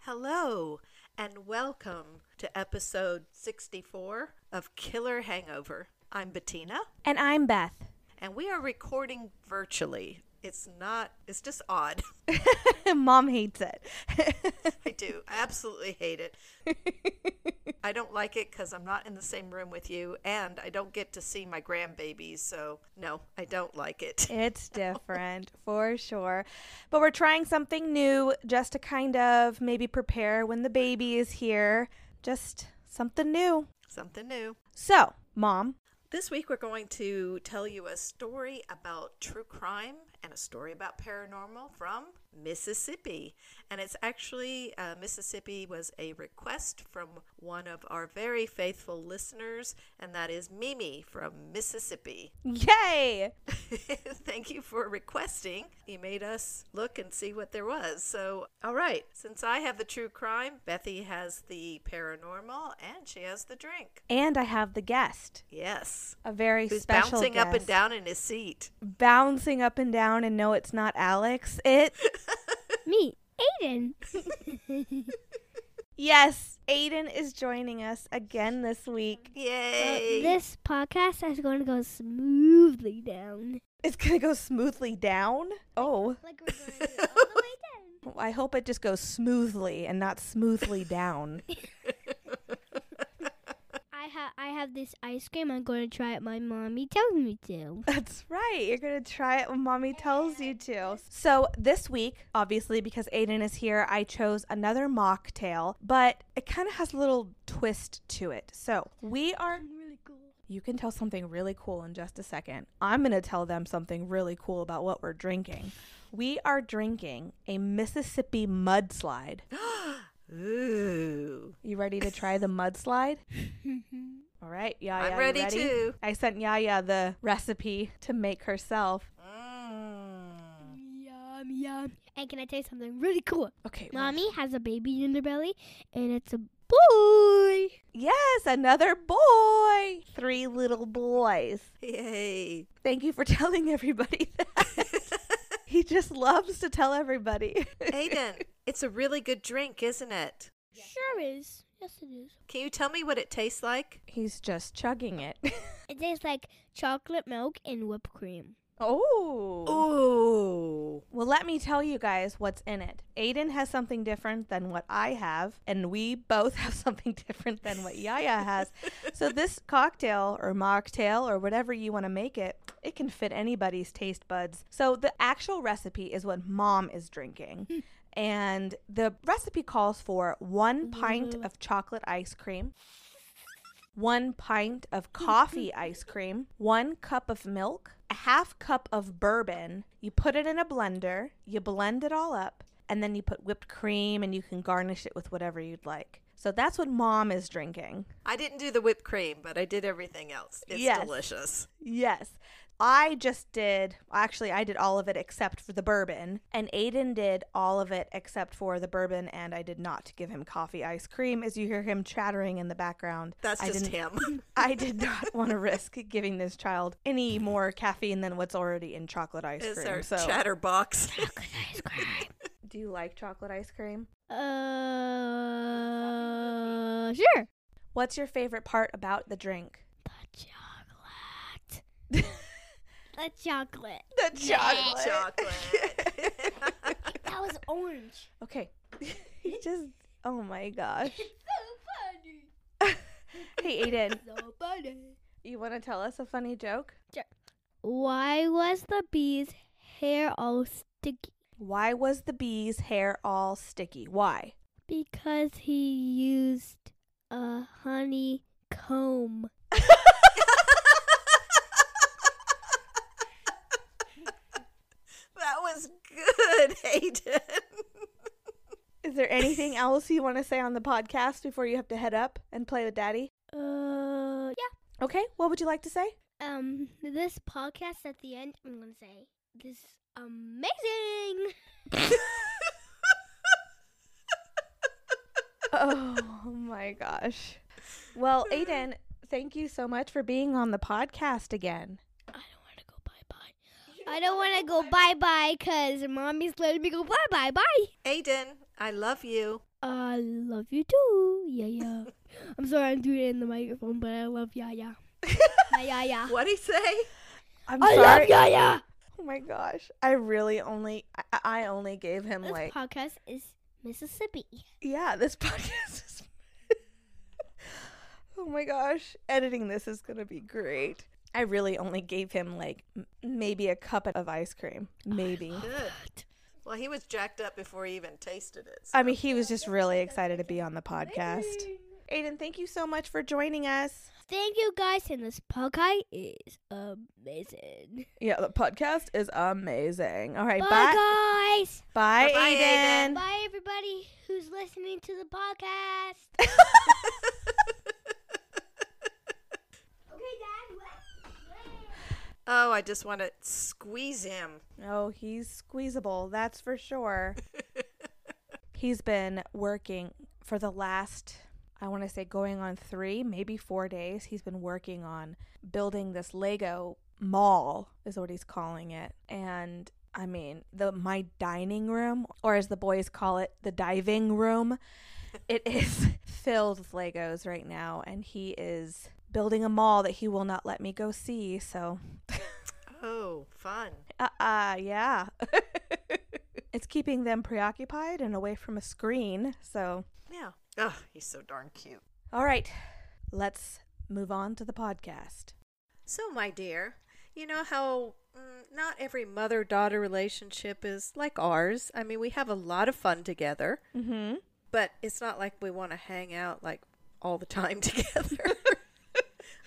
Hello, and welcome to episode 64 of Killer Hangover. I'm Bettina, And I'm Beth. and we are recording virtually. It's not, it's just odd. Mom hates it. I do. I absolutely hate it. I don't like it because I'm not in the same room with you, and I don't get to see my grandbabies, so no, I don't like it. it's different for sure. But we're trying something new just to kind of maybe prepare when the baby is here. Just something new. Something new. So, Mom, This week, we're going to tell you a story about true crime and a story about paranormal from Mississippi. And it's actually, uh, Mississippi was a request from one of our very faithful listeners, and that is Mimi from Mississippi. yay! Thank you for requesting. You made us look and see what there was. So, all right, since I have the true crime, Bethy has the paranormal, and she has the drink. And I have the guest, Yes. a very Who's special bouncing up and down in his seat. Bouncing up and down, and no, it's not Alex. It, Me, Aiden. yes, Aiden is joining us again this week. Uh, Yay! this podcast is going to go smoothly down. It's gonna go smoothly down. Oh, Like we're going all the way down. I hope it just goes smoothly and not smoothly down. I have I have this ice cream. I'm going to try it. My mommy tells me to. That's right. You're going to try it when mommy tells you to. So, this week, obviously, because Aiden is here, I chose another mocktail, but it kind of has a little twist to it. So, we are. Really cool. You can tell something really cool in just a second. I'm going to tell them something really cool about what we're drinking. We are drinking a Mississippi mudslide. Ooh. You ready to try the mudslide? All right, Yaya. I'm you ready too. I sent Yaya the recipe to make herself. Mm. Yum yum. And can I tell you something really cool? Okay. what? Mommy has a baby in her belly, and it's a boy. Yes, another boy. Three little boys. Yay. Thank you for telling everybody that. He just loves to tell everybody. Aiden, it's a really good drink, isn't it? Sure is. Yes, it is. Can you tell me what it tastes like? He's just chugging it. It tastes like chocolate milk and whipped cream. Oh. Ooh. Well, let me tell you guys what's in it. Aiden has something different than what I have, and we both have something different than what Yaya has. so this cocktail or mocktail or whatever you want to make it, it can fit anybody's taste buds. So the actual recipe is what mom is drinking. Hmm. And the recipe calls for one pint of chocolate ice cream, one pint of coffee ice cream, one cup of milk, a half cup of bourbon. You put it in a blender, you blend it all up, and then you put whipped cream and you can garnish it with whatever you'd like. So that's what mom is drinking. I didn't do the whipped cream, but I did everything else. It's Yes. delicious. Yes. I just did, actually, I did all of it except for the bourbon. And Aiden did all of it except for the bourbon. And I did not give him coffee ice cream, as you hear him chattering in the background. That's I just didn't- him. I did not want to risk giving this child any more caffeine than what's already in chocolate ice It's cream. our So, chatterbox. Chocolate ice cream. do you like chocolate ice cream? Uh, sure. What's your favorite part about the drink? The chocolate. The chocolate. The chocolate. Chocolate. That was orange. okay. he just, oh my gosh. It's so funny. Hey, Aiden, So funny. you want to tell us a funny joke? Why was the bee's hair all sticky? Why was the bee's hair all sticky? Why? Because he used a honey comb. that was good, Aiden. Is there anything else you want to say on the podcast before you have to head up and play with Daddy? Uh, yeah. Okay, what would you like to say? Um, this podcast at the end, I'm gonna say this is amazing. oh my gosh. Well, Aiden, thank you so much for being on the podcast again. I don't want to go bye bye. I don't want to go bye bye because mommy's letting me go bye bye bye. Aiden, I love you. I love you too. Yeah, yeah. I'm sorry I'm doing it in the microphone, but I love Yaya. yeah, yeah, yeah. What'd he say? I'm I sorry. love Yaya. Oh my gosh. I really only I, I only gave him like This like podcast is Mississippi. yeah, this podcast is Oh my gosh. Editing this is going to be great. I really only gave him like m- maybe a cup of ice cream. Maybe. Good. Well, he was jacked up before he even tasted it. I mean, he was just really excited to be on the podcast. Aiden, thank you so much for joining us. Thank you guys, and this podcast is amazing. Yeah, the podcast is amazing. All right, Bye, bye. guys. Bye, Bye-bye, Aiden. Bye, everybody who's listening to the podcast. okay, Dad. Oh, I just want to squeeze him. Oh, he's squeezable, that's for sure. he's been working for the last, I want to say, going on three, maybe four days. He's been working on building this Lego mall, is what he's calling it. And I mean, the my dining room, or as the boys call it, the diving room, it is filled with Legos right now. And he is building a mall that he will not let me go see. So Oh, fun. uh, uh yeah. it's keeping them preoccupied and away from a screen. So, Yeah. Oh, he's so darn cute. all right, let's move on to the podcast. So, my dear, you know how mm, not every mother daughter relationship is like ours. I mean, we have a lot of fun together, Mm-hmm. but it's not like we want to hang out like all the time together.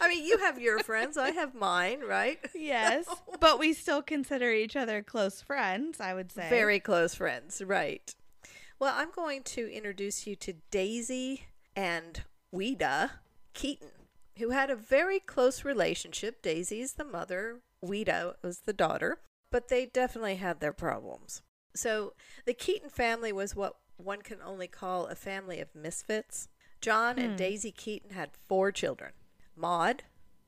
I mean, you have your friends, I have mine, right? Yes, but we still consider each other close friends. I would say Very close friends, right. Well, I'm going to introduce you to Daisy and Ouida Keeton, who had a very close relationship. Daisy's the mother, Ouida was the daughter, but they definitely had their problems. So the Keeton family was what one can only call a family of misfits. John and Hmm. Daisy Keeton had four children Maud,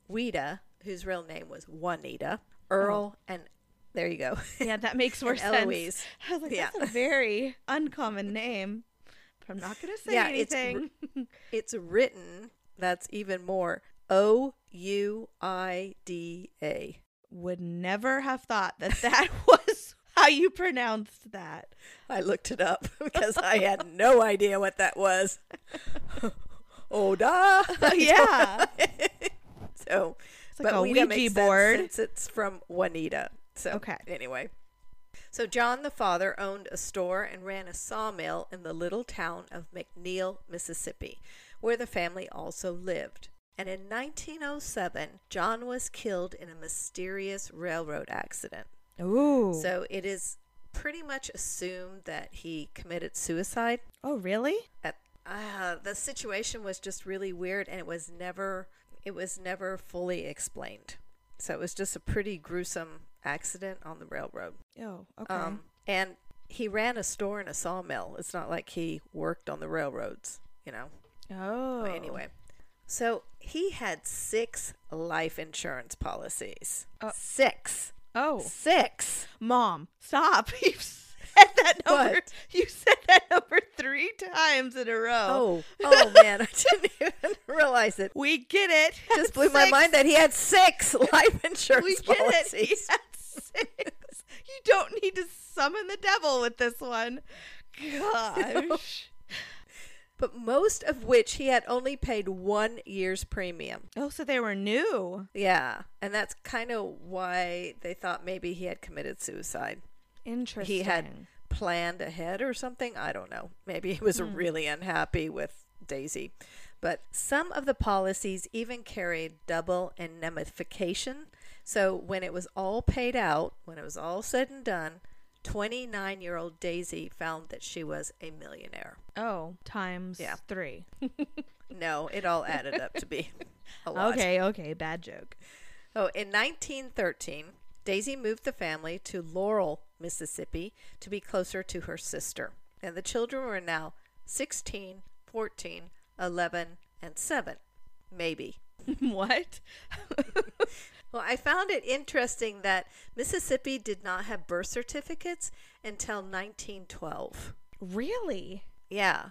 Ouida, whose real name was Juanita, Earl, oh. and there you go. Yeah, that makes more sense. Eloise. I was like, Yeah. that's a very uncommon name. But I'm not going to say Yeah, it's anything. It's written, that's even more O U I D A. Would never have thought that that was how you pronounced that. I looked it up because I had no idea what that was. Oda. Oh, yeah. so, It's like a Ouija makes sense board. since it's from Juanita. So, Okay. Anyway. So, John the father owned a store and ran a sawmill in the little town of McNeill, Mississippi, where the family also lived. And in 1907, John was killed in a mysterious railroad accident. Ooh. So, it is pretty much assumed that he committed suicide. oh, really? At, uh, the situation was just really weird, and it was never it was never fully explained. So it was just a pretty gruesome accident on the railroad. Oh, okay. Um, and he ran a store and a sawmill. It's not like he worked on the railroads, you know. oh. But anyway, so he had six life insurance policies. Uh, six, Oh, six. mom, stop! You said that number. What? You said that number three times in a row. Oh, oh man, I didn't even realize it. we get it. just blew my mind that he had six life insurance We get policies. it. He had six. you don't need to summon the devil with this one. Gosh. But most of which he had only paid one year's premium. oh, so they were new. Yeah, and that's kind of why they thought maybe he had committed suicide. Interesting. He had planned ahead or something. I don't know. Maybe he was hmm. really unhappy with Daisy. But some of the policies even carried double indemnification. So when it was all paid out, when it was all said and done, 29 year old Daisy found that she was a millionaire. Oh, times Yeah. three. No, it all added up to be a lot. Okay, okay, bad joke. Oh, in 1913, Daisy moved the family to Laurel, Mississippi to be closer to her sister. And the children were now 16, 14, 11, and 7. Maybe. what? Well, I found it interesting that Mississippi did not have birth certificates until 1912. really? Yeah.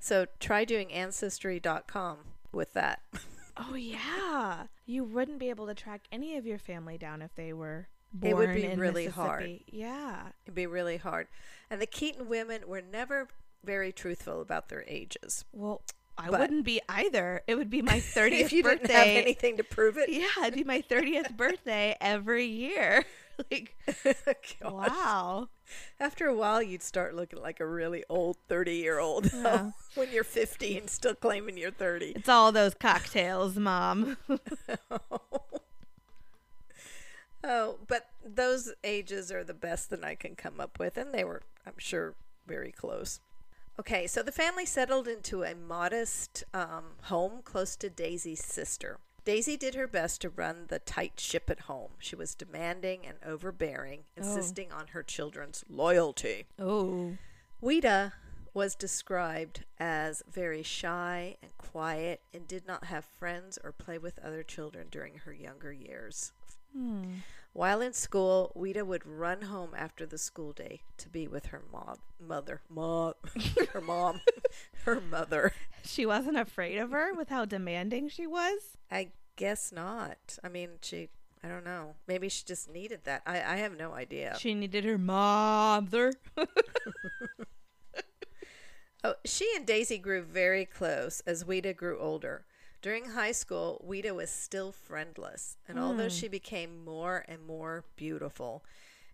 So try doing ancestry.com with that. Oh yeah. You wouldn't be able to track any of your family down if they were born It would be in really hard. Yeah. It'd be really hard. And the Keeton women were never very truthful about their ages. Well, I But- wouldn't be either. It would be my 30th if you birthday. didn't have anything to prove it. Yeah, it'd be my 30th birthday every year. like, wow. After a while, you'd start looking like a really old 30 year old Yeah. when you're 50 and still claiming you're 30. It's all those cocktails, mom. Oh, but those ages are the best that I can come up with, and they were, I'm sure, very close. Okay, so the family settled into a modest um, home close to Daisy's sister. Daisy did her best to run the tight ship at home. She was demanding and overbearing, insisting on her children's loyalty. oh. Ouida was described as very shy and quiet and did not have friends or play with other children during her younger years. Hmm. While in school, Ouida would run home after the school day to be with her mom, mother, mom, her mom, her mother. She wasn't afraid of her with how demanding she was. I guess not. I mean, she, I don't know. Maybe she just needed that. I, I have no idea. She needed her mother. Oh, she and Daisy grew very close as Ouida grew older. During high school, Ouida was still friendless, and although hmm. she became more and more beautiful,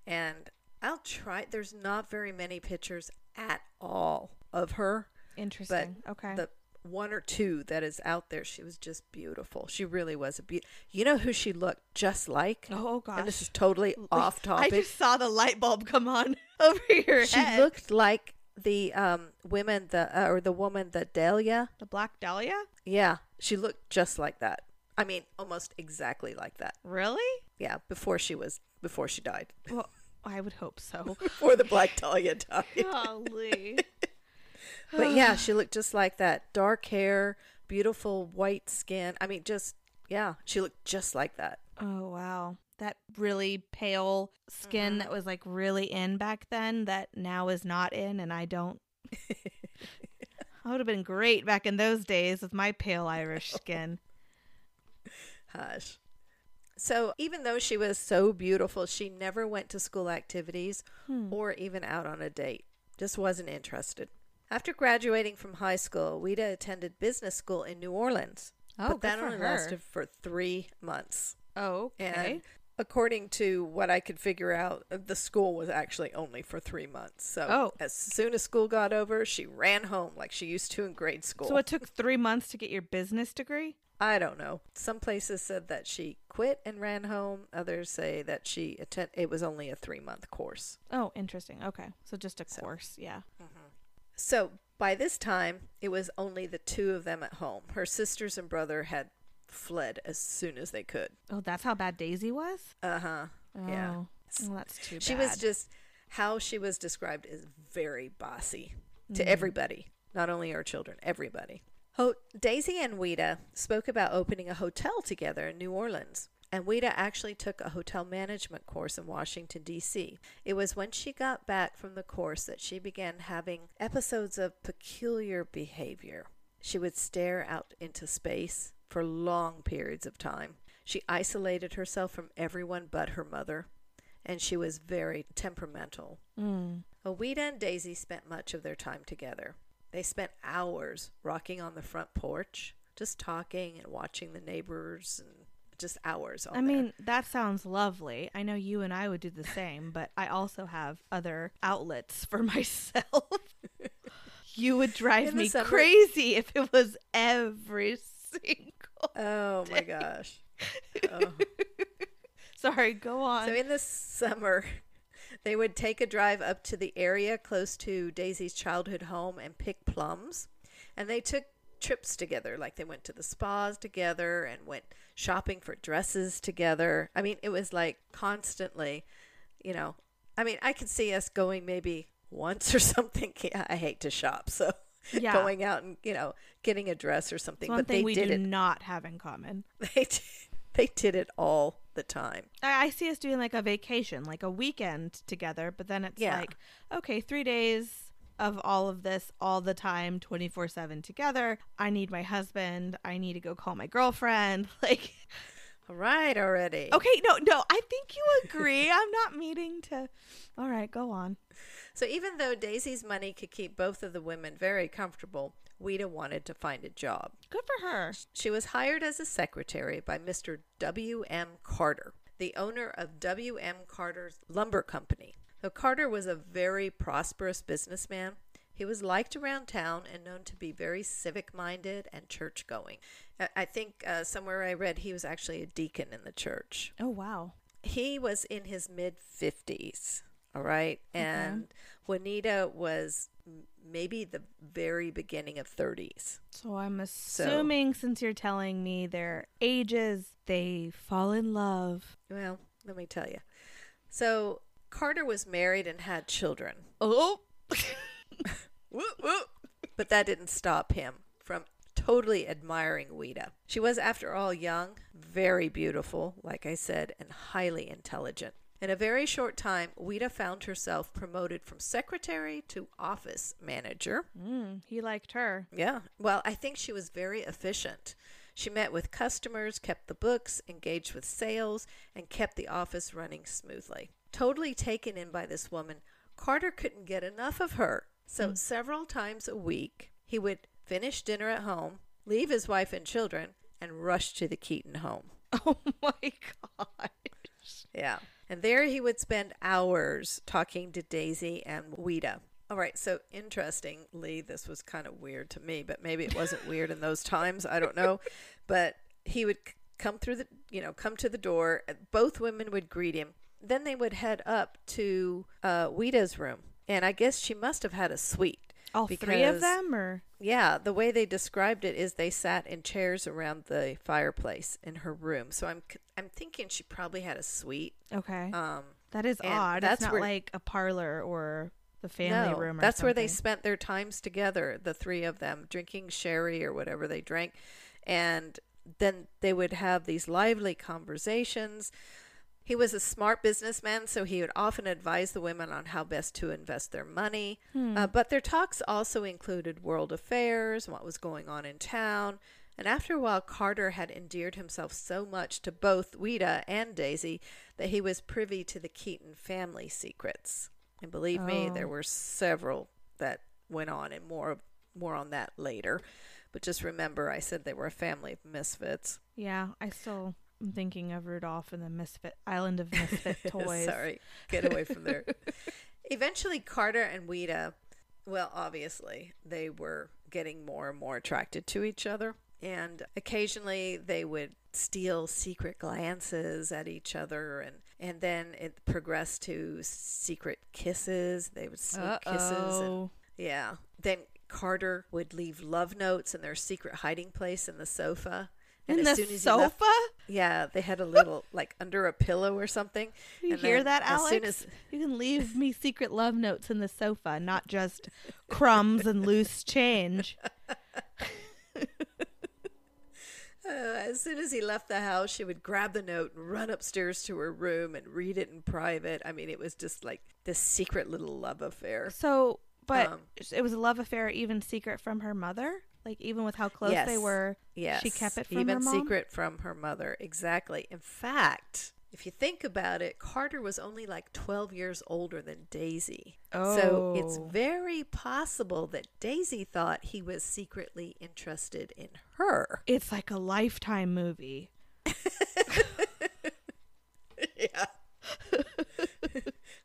and I'll try. There's not very many pictures at all of her, but Interesting. okay. the one or two that is out there, she was just beautiful. She really was a beaut. You know who she looked just like? oh gosh. and this is totally off topic. I just saw the light bulb come on over your she head. looked like the um women the uh, or the woman the Dahlia. the Black Dahlia? Yeah, she looked just like that. I mean, almost exactly like that. Really? Yeah, before she was before she died. Well, I would hope so. Before the Black Dahlia died. Golly. But yeah, she looked just like that. Dark hair, beautiful white skin. I mean, just yeah, she looked just like that. Oh wow. That really pale skin mm-hmm. that was like really in back then that now is not in and I don't I would have been great back in those days with my pale Irish skin. Hush. So, even though she was so beautiful, she never went to school activities hmm. or even out on a date. Just wasn't interested. After graduating from high school, Ouida attended business school in New Orleans. Oh, but that only her. lasted for three months. Oh, And okay. According to what I could figure out, uh, the school was actually only for three months. So Oh. as soon as school got over, she ran home like she used to in grade school. So it took 3 months to get your business degree? I don't know. Some places said that she quit and ran home. Others say that she attend. It was only a three month course. Oh, interesting. Okay. So just a course, yeah. So by this time, it was only the two of them at home. Her sisters and brother had fled as soon as they could. Oh, that's how bad Daisy was? Uh huh. Yeah. Oh, well, that's too bad. She was just how she was described as very bossy to Mm. everybody, not only her children, everybody. Ho- Daisy and Ouida spoke about opening a hotel together in New Orleans. And Ouida actually took a hotel management course in Washington, D.C. It was when she got back from the course that she began having episodes of peculiar behavior. She would stare out into space for long periods of time. She isolated herself from everyone but her mother and she was very temperamental. Mm. Ouida and Daisy spent much of their time together. They spent hours rocking on the front porch, just talking and watching the neighbors and just hours I there. mean, that sounds lovely. I know you and I would do the same, but I also have other outlets for myself. you would drive me summer- crazy if it was every single. Oh my gosh. Oh. Sorry, go on. So in the summer, they would take a drive up to the area close to Daisy's childhood home and pick plums. And they took trips together, like they went to the spas together and went shopping for dresses together. I mean, it was like constantly, you know. I mean, I could see us going maybe once or something. I hate to shop, so Yeah. going out and you know getting a dress or something. One but thing they we did do it. not have in common. They did, they did it all the time. I, I see us doing like a vacation, like a weekend together, but then it's Yeah. like, okay, three days of all of this all the time, 24 7 together. I need my husband. I need to go call my girlfriend. Like, All right, already. okay, no, no, I think you agree. I'm not meaning to. All right, go on. So even though Daisy's money could keep both of the women very comfortable, Ouida wanted to find a job. Good for her. She was hired as a secretary by Mr. W.M. Carter, the owner of W.M. Carter's Lumber Company. Now, Carter was a very prosperous businessman. He was liked around town and known to be very civic minded and church going. I think uh, somewhere I read he was actually a deacon in the church. Oh, wow. He was in his mid 50s, all right? And Juanita was maybe the very beginning of 30s. So I'm assuming since you're telling me their ages, they fall in love. Well, let me tell you. So Carter was married and had children, Oh. but that didn't stop him from totally admiring Ouida. She was, after all, young, very beautiful, like I said, and highly intelligent. In a very short time, Ouida found herself promoted from secretary to office manager. Mm, he liked her. Yeah. Well, I think she was very efficient. She met with customers, kept the books, engaged with sales, and kept the office running smoothly. Totally taken in by this woman, Carter couldn't get enough of her. So, several times a week, he would finish dinner at home, leave his wife and children, and rush to the Keeton home. Oh my god. Yeah. And there he would spend hours talking to Daisy and Ouida. All right, so interestingly, this was kind of weird to me, but maybe it wasn't weird in those times. I don't know. But he would come through the, you know, come to the door. Both women would greet him. Then they would head up to uh, Ouida's room. And I guess she must have had a suite. All three of them, or Yeah, the way they described it is they sat in chairs around the fireplace in her room. So I'm I'm thinking she probably had a suite. okay, Um, that is odd. that's it's not where- like a parlor or the family no, room. Or that's where they spent their times together, the three of them, drinking sherry or whatever they drank, and then they would have these lively conversations. He was a smart businessman, so he would often advise the women on how best to invest their money. Uh, but their talks also included world affairs, what was going on in town. And after a while, Carter had endeared himself so much to both Ouida and Daisy that he was privy to the Keeton family secrets. And believe me, Oh. there were several that went on, and more more on that later. But just remember, I said they were a family of misfits. Yeah, I still am thinking of Rudolph and the Misfit Island of Misfit Toys. Sorry, get away from there. Eventually, Carter and Ouida, well, obviously, they were getting more and more attracted to each other. And occasionally they would steal secret glances at each other. And, and then it progressed to secret kisses. They would sneak kisses. And, Uh-oh. yeah. Then Carter would leave love notes in their secret hiding place in the sofa. And In as the soon as he left- sofa? yeah, they had a little like under a pillow or something. You And hear that, as Alex? soon as- You can leave me secret love notes in the sofa, not just crumbs and loose change. Uh, as soon as he left the house, she would grab the note and run upstairs to her room and read it in private. I mean, it was just like this secret little love affair. So, but Um, it was a love affair, even secret from her mother. Like even with how close they were, Yes, she kept it from even her mom. secret from her mother. Exactly. In fact, if you think about it, Carter was only like twelve years older than Daisy. So it's Oh. very possible that Daisy thought he was secretly interested in her. It's like a lifetime movie. yeah.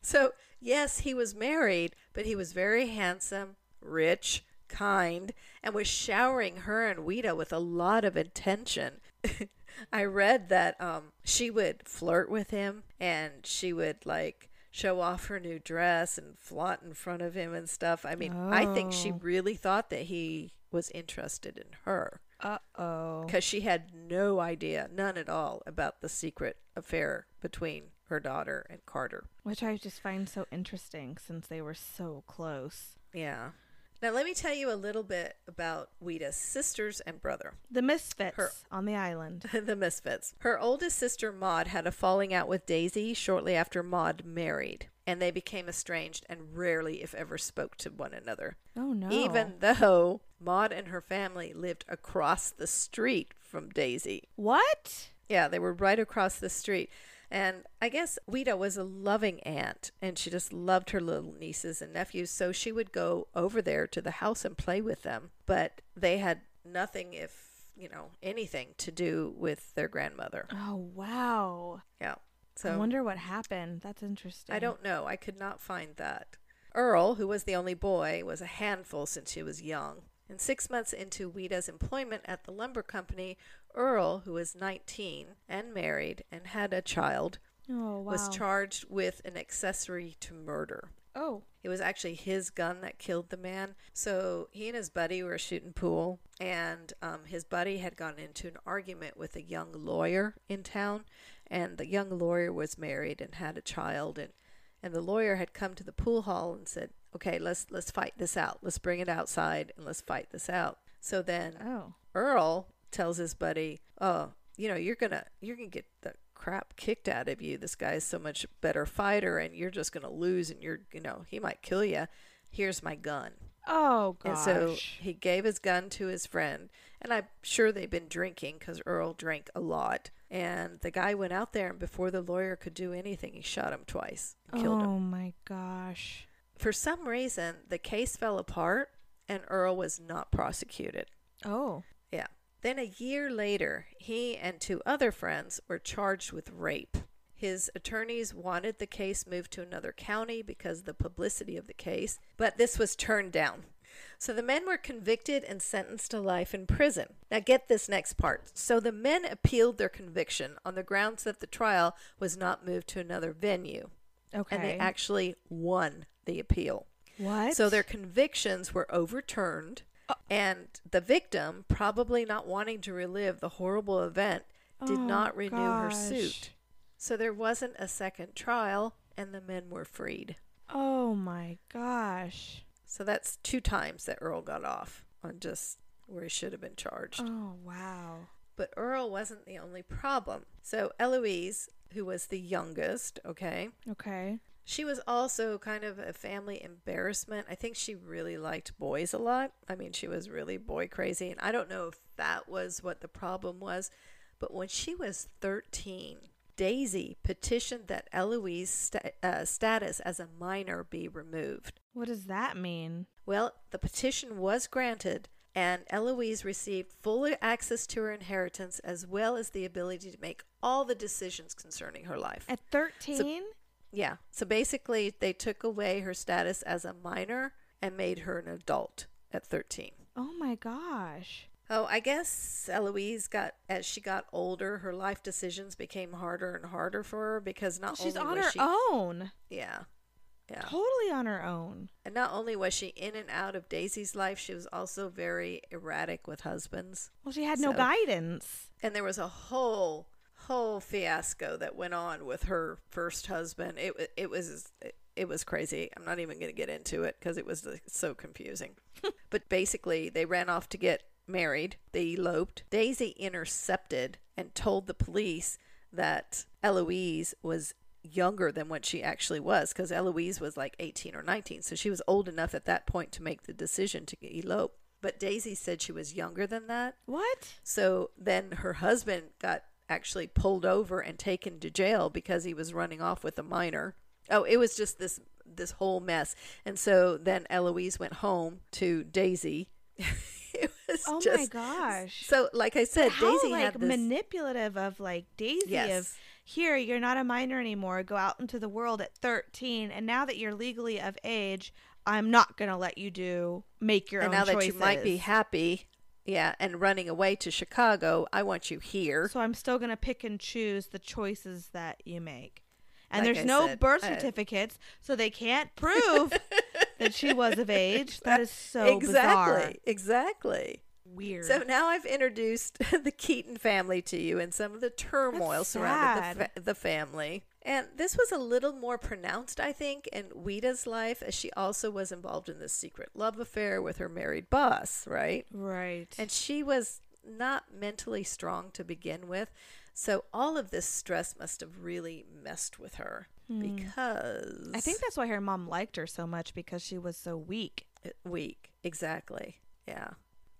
so, yes, he was married, but he was very handsome, rich, kind, and was showering her and Ouida with a lot of attention. I read that um, she would flirt with him and she would like show off her new dress and flaunt in front of him and stuff. I mean, I think she Oh. really thought that he was interested in her Uh oh. because she had no idea, none at all, about the secret affair between her daughter and Carter. Which I just find so interesting since they were so close. Yeah. Now, let me tell you a little bit about Ouida's sisters and brother, The misfits Her- on the island. the Misfits. Her oldest sister, Maud, had a falling out with Daisy shortly after Maud married, and they became estranged and rarely, if ever, spoke to one another. Oh no. Even though Maud and her family lived across the street from Daisy. what? Yeah, they were right across the street. And I guess Ouida was a loving aunt, and she just loved her little nieces and nephews. So she would go over there to the house and play with them. But they had nothing, if, you know, anything to do with their grandmother. Oh wow. Yeah. So I wonder what happened. That's interesting. I don't know. I could not find that. Earl, who was the only boy, was a handful since he was young. And six months into Ouida's employment at the lumber company, Earl, who was 19 and married and had a child, Oh wow. was charged with an accessory to murder. oh. It was actually his gun that killed the man. So he and his buddy were shooting pool, and um, his buddy had gone into an argument with a young lawyer in town, and the young lawyer was married and had a child, and and the lawyer had come to the pool hall and said, "Okay, let's let's fight this out. Let's bring it outside and let's fight this out." So then Oh. Earl tells his buddy, "Oh, you know, you're gonna you're gonna get the crap kicked out of you. This guy's so much better fighter, and you're just gonna lose, and you're you know he might kill you. Here's my gun." Oh gosh! And so he gave his gun to his friend, and I'm sure they've been drinking because Earl drank a lot. And the guy went out there, and before the lawyer could do anything, he shot him twice, and killed him. oh my gosh. For some reason, the case fell apart, and Earl was not prosecuted. Oh. Then a year later, he and two other friends were charged with rape. His attorneys wanted the case moved to another county because of the publicity of the case, but this was turned down. So the men were convicted and sentenced to life in prison. Now, get this next part. So the men appealed their conviction on the grounds that the trial was not moved to another venue, Okay. and they actually won the appeal. what? So their convictions were overturned, and the victim, probably not wanting to relive the horrible event, did Oh, not renew her suit. So there wasn't a second trial, and the men were freed. Oh my gosh. So that's two times that Earl got off on just where he should have been charged. Oh wow. But Earl wasn't the only problem. So Eloise, who was the youngest, okay, Okay. She was also kind of a family embarrassment. I think she really liked boys a lot. I mean, she was really boy crazy. And I don't know if that was what the problem was. But when she was 13, Daisy petitioned that Eloise's sta- uh, status as a minor be removed. What does that mean? Well, the petition was granted, and Eloise received full access to her inheritance as well as the ability to make all the decisions concerning her life. At 13? Yeah. So basically, they took away her status as a minor and made her an adult at 13. oh my gosh. Oh, I guess Eloise got, as she got older, her life decisions became harder and harder for her because not She's only on her she, own. yeah, yeah, Totally on her own. and not only was she in and out of Daisy's life, she was also very erratic with husbands, Well, she had no guidance. and there was a whole whole fiasco that went on with her first husband. It it was it was crazy. I'm not even going to get into it because it was so confusing. but basically, they ran off to get married. They eloped. Daisy intercepted and told the police that Eloise was younger than what she actually was because Eloise was like 18 or 19. So she was old enough at that point to make the decision to elope. But Daisy said she was younger than that. What? So then her husband got actually pulled over and taken to jail because he was running off with a minor. Oh, it was just this this whole mess. And so then Eloise went home to Daisy. it was Oh just my gosh. So like I said, How Daisy like had this manipulative of like Daisy Yes. of here you're not a minor anymore. Go out into the world at 13 and now that you're legally of age, I'm not going to let you do make your and own now that choices. you might be happy, yeah, and running away to Chicago, I want you here. So I'm still going to pick and choose the choices that you make. And Like there's I no said, birth certificates, so they can't prove that she was of age. That is so exactly, bizarre. exactly. Weird. So now I've introduced the Keeton family to you and some of the turmoil surrounding the, fa- the family. And this was a little more pronounced, I think, in Ouida's life, as she also was involved in this secret love affair with her married boss, right? Right. And she was not mentally strong to begin with. So all of this stress must have really messed with her because I think that's why her mom liked her so much because she was so weak. weak. Exactly. Yeah.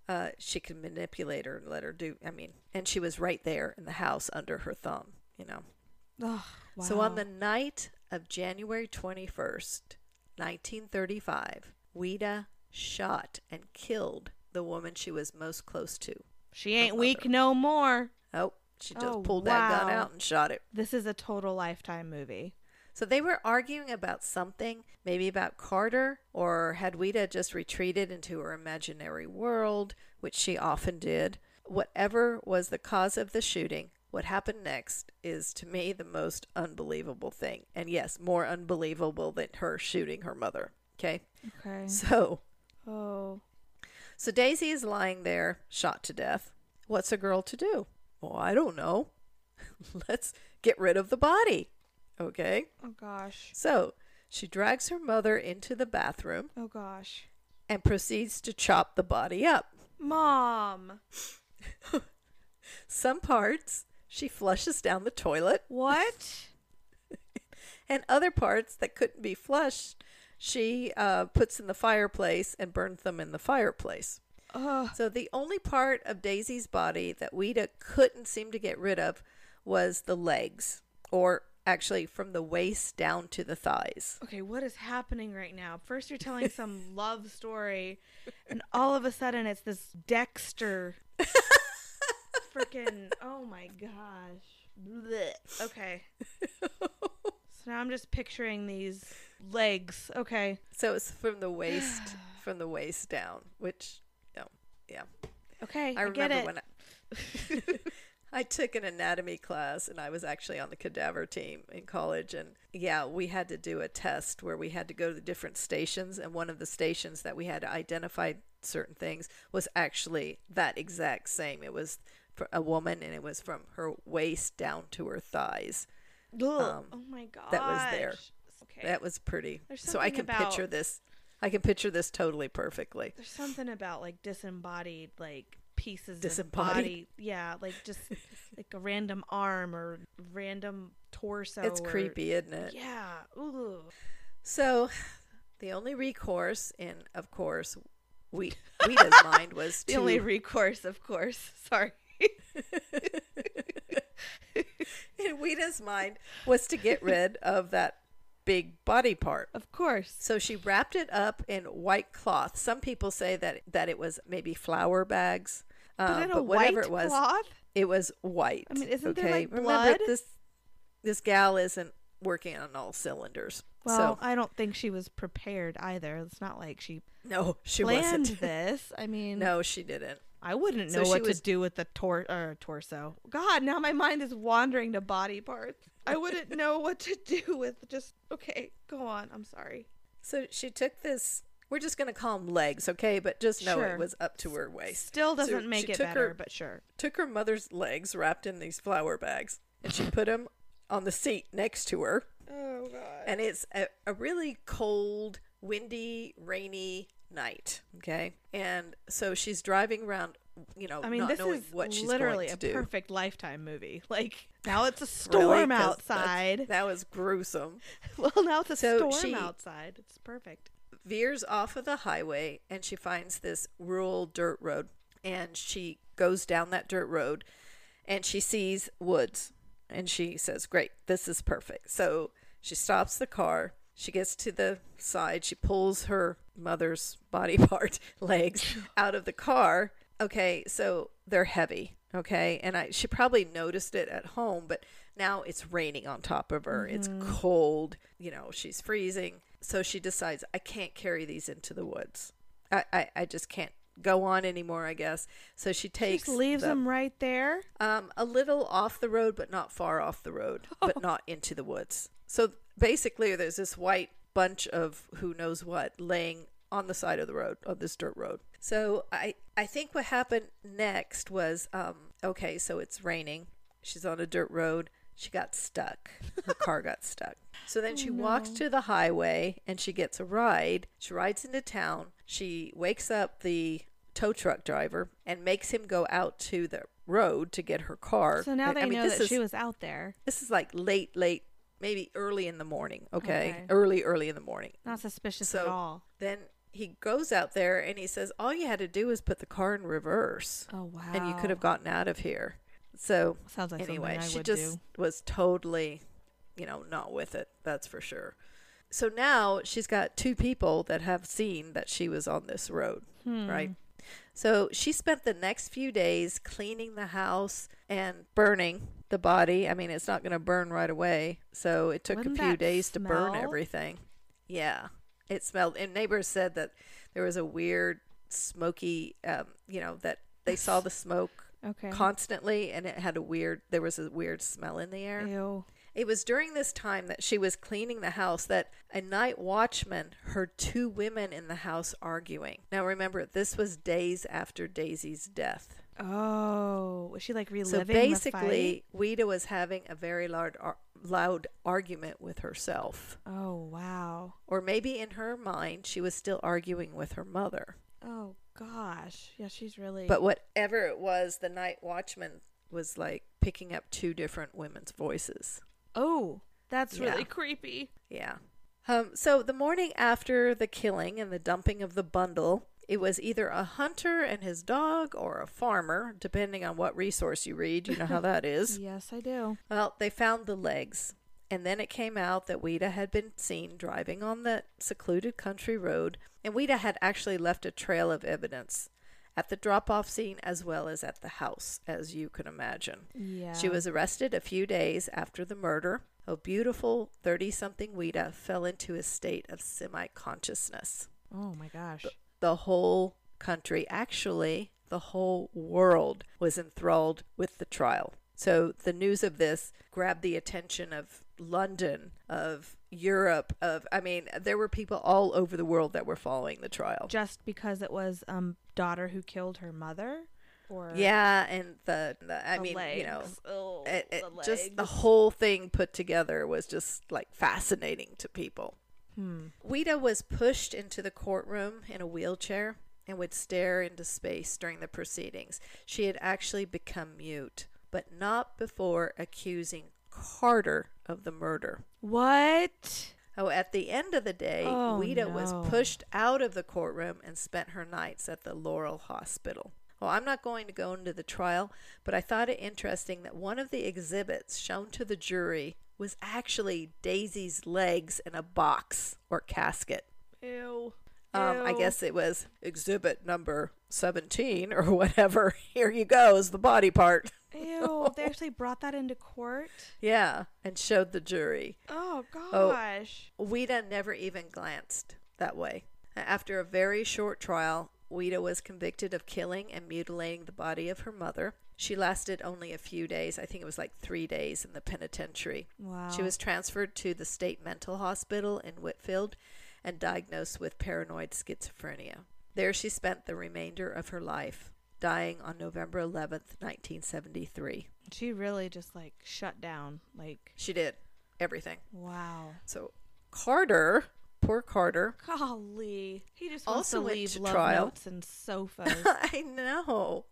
Uh, she could manipulate her and let her do. I mean, and she was right there in the house under her thumb. You know. Oh, wow. So on the night of January 21st, 1935, Ouida shot and killed the woman she was most close to. she ain't her weak no more. Oh, she just Oh, pulled that gun out and shot it. This is a total lifetime movie. So they were arguing about something, maybe about Carter, or had Ouida just retreated into her imaginary world, which she often did. Whatever was the cause of the shooting, what happened next is to me the most unbelievable thing. And yes, more unbelievable than her shooting her mother. Okay. Okay. So Oh. so Daisy is lying there, shot to death. What's a girl to do? Well, I don't know. Let's get rid of the body. Okay. Oh gosh. So she drags her mother into the bathroom Oh gosh. and proceeds to chop the body up. Mom. Some parts she flushes down the toilet, What? and other parts that couldn't be flushed, she uh, puts in the fireplace and burns them in the fireplace. Ugh. So the only part of Daisy's body that Ouida couldn't seem to get rid of was the legs, or actually from the waist down to the thighs. Okay, what is happening right now? First, you're telling some love story, and all of a sudden, it's this Dexter. Freaking! Oh my gosh! Blech. Okay, so now I'm just picturing these legs. Okay, So it's from the waist from the waist down, which know, yeah. okay, I I, get remember it. when I, I took an anatomy class and I was actually on the cadaver team in college and yeah, we had to do a test where we had to go to the different stations and one of the stations that we had to identify certain things was actually that exact same. It was a woman and it was from her waist down to her thighs. Um, oh my god, that was there. Okay, That was pretty. So I can about- picture this. I can picture this totally perfectly. there's something about like disembodied like pieces Disembodied? of body. Yeah, like just like a random arm or random torso. it's or- creepy, isn't it? Yeah. Ooh. So, the only recourse, and of course, we Ouida's mind was The to only recourse, of course. Sorry. in Ouida's mind was to get rid of that big body part. Of course. So she wrapped it up in white cloth. Some people say that that it was maybe flour bags, But uh, a but whatever white it was, cloth? it was white. I mean, isn't okay? there, like, Remember blood? this this gal isn't working on all cylinders. Well, so I don't think she was prepared either. It's not like she no, she planned wasn't. this. I mean, no, she didn't. I wouldn't know she what was- to do with the tor- or torso. God, now my mind is wandering to body parts. I wouldn't know what to do with just. Okay, go on. I'm sorry. So she took this. We're just going to call them legs, okay? But just know Sure. it was up to her waist. Still doesn't make she it better, her- but sure. Took her mother's legs wrapped in these flour bags, and she put them on the seat next to her. Oh God. And it's a, a really cold, windy, rainy night, okay? And so she's driving around, you know, I mean, not this knowing is what she's literally going a do. perfect lifetime movie. Like now it's a Really? storm that's- outside. That was gruesome. Well, now it's a So storm she- outside. It's perfect. veers off of the highway and she finds this rural dirt road and she goes down that dirt road and she sees woods and she says great this is perfect so she stops the car she gets to the side. She pulls her mother's body part legs out of the car. Okay so they're heavy okay? And i she probably noticed it at home but now it's raining on top of her. It's mm-hmm. cold you know she's freezing. So she decides i can't carry these into the woods. I i, I just can't go on anymore i guess so she takes Just leaves the- them right there. um, a little off the road, but not far off the road, but not into the woods. So basically, there's this white bunch of who knows what laying on the side of the road, of this dirt road. So I, I think what happened next was, um, okay, so it's raining. She's on a dirt road. she got stuck. Her car got stuck. So then she Oh, walks to the highway and she gets a ride. She rides into town. She wakes up the tow truck driver and makes him go out to the road to get her car. So now they I mean, know that is, she was out there. This is like late, late, maybe early in the morning. Okay, Okay. early, early in the morning. Not suspicious So- at all. Then he goes out there and he says, "All you had to do was put the car in reverse, Oh wow. and you could have gotten out of here." So Sounds like anyway, she just do. was totally, you know, not with it. That's for sure. So now she's got two people that have seen that she was on this road, Hmm. right? So she spent the next few days cleaning the house and burning the body. I mean, it's not going to burn right away. So it took Wouldn't a few days to burn everything. Yeah. It smelled. And neighbors said that there was a weird, smoky, um, you know, that they saw the smoke Okay. constantly and it had a weird there was a weird smell in the air Ew. It was during this time that she was cleaning the house that a night watchman heard two women in the house arguing now remember this was days after daisy's death Oh, was she like reliving? so basically Ouida was having a very loud ar- loud argument with herself? Oh wow. or maybe in her mind she was still arguing with her mother Oh gosh. Yeah, she's really. but whatever it was the night watchman was like picking up two different women's voices oh, that's Yeah. really creepy. Yeah. Um, so the morning after the killing and the dumping of the bundle, it was either a hunter and his dog or a farmer, depending on what resource you read. You know how that is. Yes, I do. Well, they found the legs. And then it came out that Ouida had been seen driving on the secluded country road, and Ouida had actually left a trail of evidence at the drop off scene as well as at the house, as you can imagine. Yeah. She was arrested a few days after the murder. A beautiful 30 something Ouida fell into a state of semi consciousness. Oh my gosh. The whole country, actually, the whole world was enthralled with the trial. So the news of this grabbed the attention of London, of Europe, of, I mean, there were people all over the world that were following the trial. Just because it was um daughter who killed her mother, or Yeah, and the, the I the mean, you know, legs. Oh, it, it the just the whole thing put together was just like fascinating to people. Hmm. Ouida was pushed into the courtroom in a wheelchair and would stare into space during the proceedings. She had actually become mute, but not before accusing Carter of the murder. What? Oh, at the end of the day, Oh, Ouida was pushed out of the courtroom and spent her nights at the Laurel Hospital. Well, I'm not going to go into the trial, but I thought it interesting that one of the exhibits shown to the jury was actually Daisy's legs in a box or casket. Ew. Um, I guess it was exhibit number 17 or whatever. Here you go, is the body part. Ew. they actually brought that into court. Yeah, and showed the jury. Oh Oh. gosh. Ouida never even glanced that way. After a very short trial, Ouida was convicted of killing and mutilating the body of her mother. She lasted only a few days. I think it was like three days in the penitentiary. Wow. She was transferred to the state mental hospital in Whitfield and diagnosed with paranoid schizophrenia. There she spent the remainder of her life, dying on November 11th, 1973. She really just like shut down. Like She did everything. wow. So Carter, poor Carter, Golly. He just Also to went leave to love trial. notes and sofas. I know.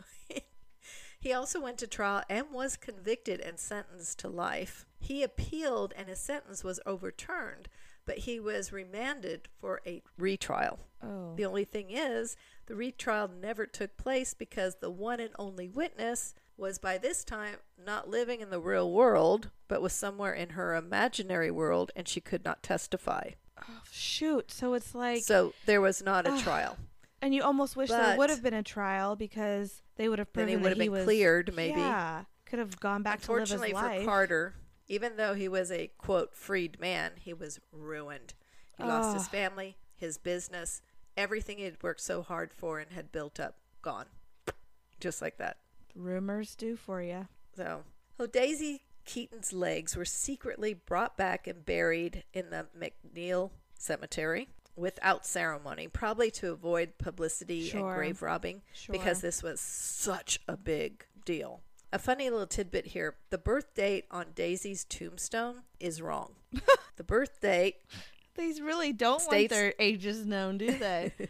he also went to trial and was convicted and sentenced to life. He appealed and his sentence was overturned, but he was remanded for a retrial. oh. The only thing is, the retrial never took place because the one and only witness was by this time not living in the real world, but was somewhere in her imaginary world and she could not testify. Oh, shoot. So it's like So there was not a trial. and you almost wish there would have been a trial because they would have Then proven he that would have he been was cleared, maybe. Yeah. Could have gone back to live his life. Unfortunately for. Carter, even though he was a quote freed man, he was ruined. He lost his ah. family, his business, everything he had worked so hard for and had built up, gone. Just like that. Rumors do for you. So, well, Daisy Keeton's legs were secretly brought back and buried in the McNeill Cemetery without ceremony, probably to avoid publicity Sure. and grave robbing Sure. because this was such a big deal. A funny little tidbit here the birth date on Daisy's tombstone is wrong. the birth date These really don't want their ages known, do they?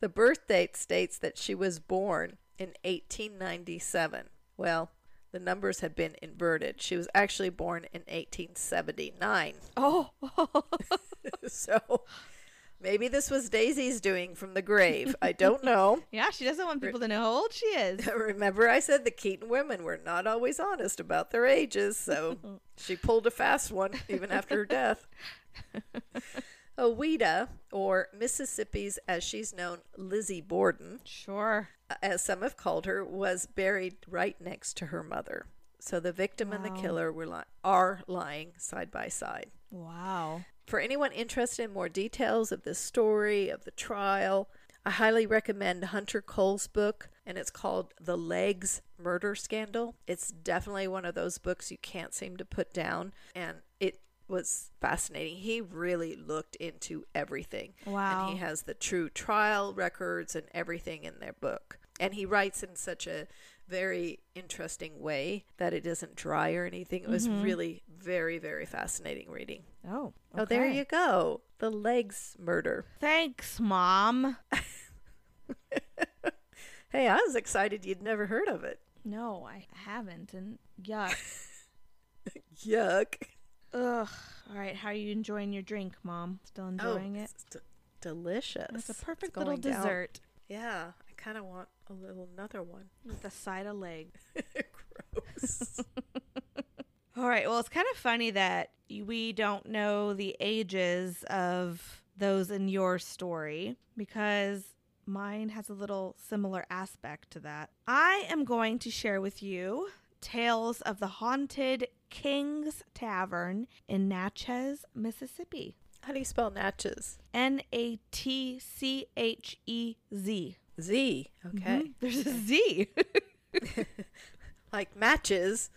The birth date states that she was born in 1897. Well, the numbers had been inverted. She was actually born in 1879. oh, so maybe this was Daisy's doing from the grave. I don't know. yeah. She doesn't want people to know how old she is. Remember, I said the Keeton women were not always honest about their ages, so she pulled a fast one even after her death. Ouida, or Mississippi's, as she's known, Lizzie Borden, Sure. Uh, as some have called her, was buried right next to her mother. So the victim and the killer were li- are lying side by side. Wow. For anyone interested in more details of this story, of the trial, I highly recommend Hunter Cole's book, and it's called The Legs Murder Scandal. It's definitely one of those books you can't seem to put down, and it was fascinating. He really looked into everything. Wow. And he has the true trial records and everything in their book. And he writes in such a very interesting way that it isn't dry or anything. It was mm-hmm. really very, very fascinating reading. Oh. Oh, there you go. The legs murder. Thanks, mom. Hey, I was excited you'd never heard of it. No, I haven't. And yuck. Yuck. Ugh. All right. How are you enjoying your drink, mom? Still oh, enjoying it? it's d- delicious. It's a It's perfect little going down. dessert Yeah, I kind of want a little another one. with a side of leg. Gross. All right. Well, it's kind of funny that we don't know the ages of those in your story because mine has a little similar aspect to that. I am going to share with you tales of the haunted King's Tavern in Natchez, Mississippi. How do you spell Natchez? N A T C H E Z. Z. Okay. Mhm. There's a Z. Like matches,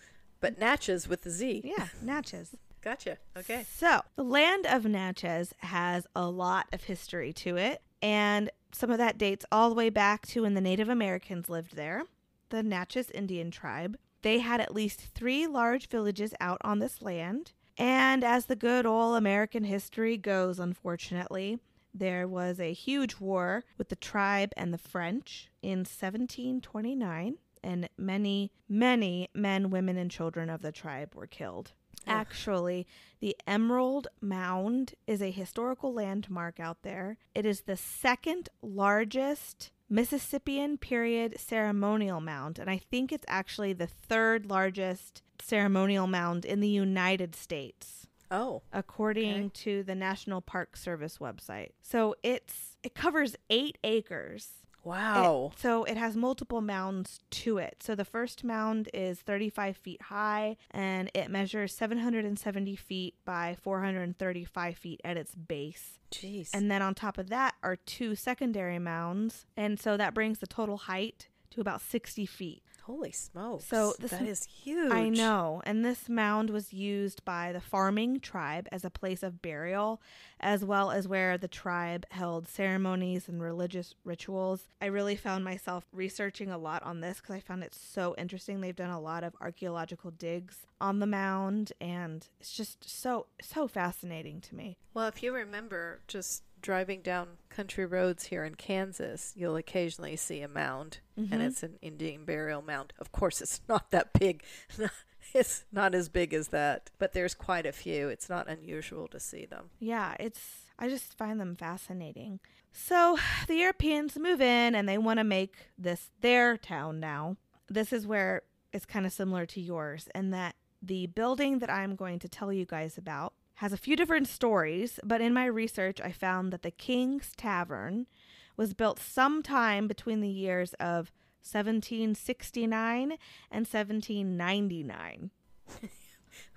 but Natchez with the Z. yeah, Natchez. Gotcha. Okay. So, the land of Natchez has a lot of history to it, and some of that dates all the way back to when the Native Americans lived there, the Natchez Indian tribe. They had at least three large villages out on this land, and as the good old American history goes, unfortunately, there was a huge war with the tribe and the French in 1729, and many, many men, women, and children of the tribe were killed. Actually, the Emerald Mound is a historical landmark out there. It is the second largest Mississippian period ceremonial mound, and I think it's actually the third largest ceremonial mound in the United States Oh. according to the National Park Service website. So it's it covers 8 acres. Wow. It- so it has multiple mounds to it. So the first mound is 35 feet high and it measures 770 feet by 435 feet at its base. Jeez. And then on top of that are two secondary mounds. And so that brings the total height to about 60 feet. Holy smokes. So this that m- is huge. I know. And this mound was used by the farming tribe as a place of burial, as well as where the tribe held ceremonies and religious rituals. I really found myself researching a lot on this because I found it so interesting. They've done a lot of archaeological digs on the mound, and it's just so, so fascinating to me. Well, if you remember, just driving down country roads here in Kansas, you'll occasionally see a mound, and Mhm. it's an Indian burial mound. Of course, it's not that big. it's not as big as that, but there's quite a few. It's not unusual to see them. Yeah, it's I just find them fascinating. So, the Europeans move in and they want to make this their town now. This is where it's kind of similar to yours in that the building that I'm going to tell you guys about has a few different stories, but in my research I found that the King's Tavern was built sometime between the years of 1769 and 1799.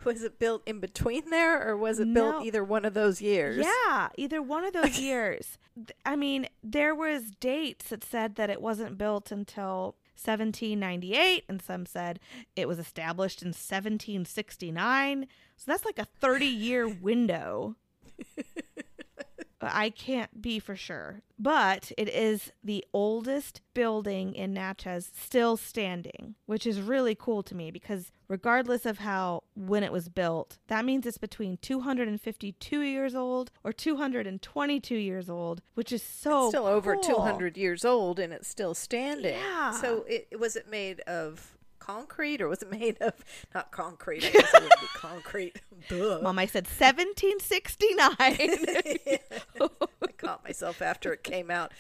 Was it built in between there, or was it No. built either one of those years? Yeah, either one of those years. I mean, there was dates that said that it wasn't built until 1798 and some said it was established in 1769. So that's like a 30-year window. I can't be for sure, but it is the oldest building in Natchez still standing, which is really cool to me because regardless of how when it was built, that means it's between 252 years old or 222 years old, which is so It's still over 200 years old and it's still standing. Yeah. So it was it made of concrete or was it made of not concrete? I guess it would be concrete. Duh. Mom, I said 1769. I caught myself after it came out.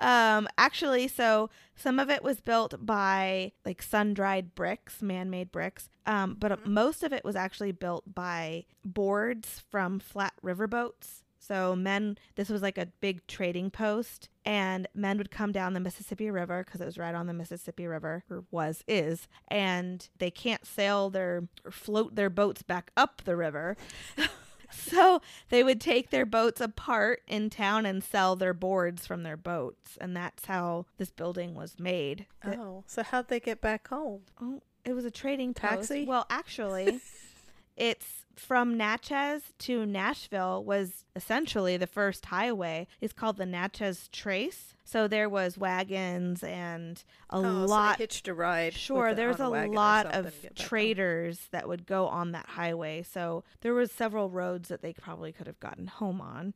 um, actually, so some of it was built by like sun dried bricks, man made bricks. Um, but uh, most of it was actually built by boards from flat riverboats. So men, this was like a big trading post, and men would come down the Mississippi River because it was right on the Mississippi River, or was is, and they can't sail their or float their boats back up the river. So they would take their boats apart in town and sell their boards from their boats, and that's how this building was made. Oh, so how'd they get back home? Oh, it was a trading post. Taxi? Well, actually, it's from Natchez to Nashville was essentially the first highway. It's called the Natchez Trace. So there was wagons and a oh, so lot they hitched a ride. Sure, with there's on a lot of back home. traders that would go on that highway. So there was several roads that they probably could have gotten home on.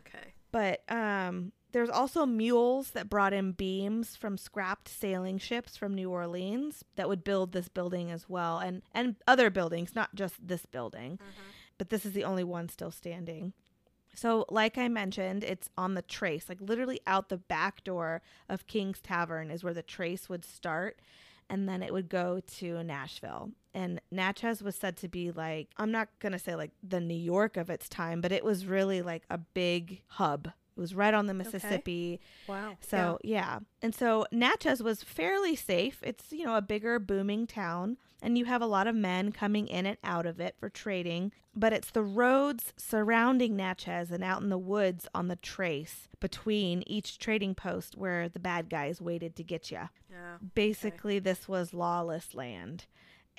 Okay. But um there's also mules that brought in beams from scrapped sailing ships from New Orleans that would build this building as well and and other buildings, not just this building. Mm-hmm. But this is the only one still standing. So, like I mentioned, it's on the trace, like literally out the back door of King's Tavern is where the trace would start. And then it would go to Nashville. And Natchez was said to be like, I'm not going to say like the New York of its time, but it was really like a big hub. It was right on the Mississippi. Wow. So, yeah. And so Natchez was fairly safe. It's, you know, a bigger, booming town, and you have a lot of men coming in and out of it for trading. But it's the roads surrounding Natchez and out in the woods on the trace between each trading post where the bad guys waited to get you. yeah. Basically, this was lawless land,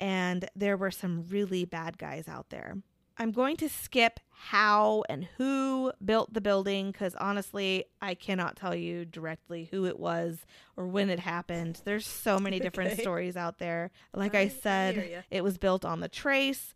and there were some really bad guys out there. I'm going to skip how and who built the building because honestly, I cannot tell you directly who it was or when it happened. There's so many different Okay. stories out there. Like I- I, said, it was built on the trace.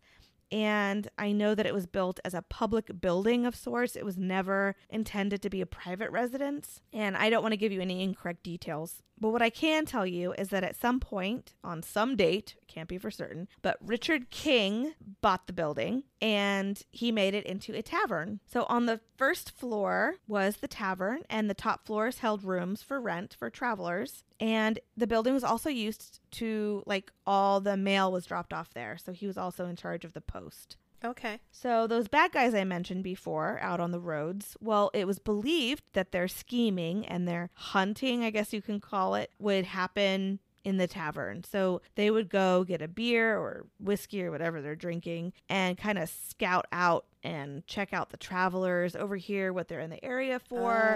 And I know that it was built as a public building of sorts. It was never intended to be a private residence. And I don't want to give you any incorrect details. But what I can tell you is that at some point, on some date, can't be for certain, but Richard King bought the building and he made it into a tavern. So on the first floor was the tavern, and the top floors held rooms for rent for travelers. And the building was also used to, like, all the mail was dropped off there. So he was also in charge of the post. Okay. So, those bad guys I mentioned before out on the roads, well, it was believed that their scheming and their hunting, I guess you can call it, would happen in the tavern. So, they would go get a beer or whiskey or whatever they're drinking and kind of scout out and check out the travelers, over here, what they're in the area for,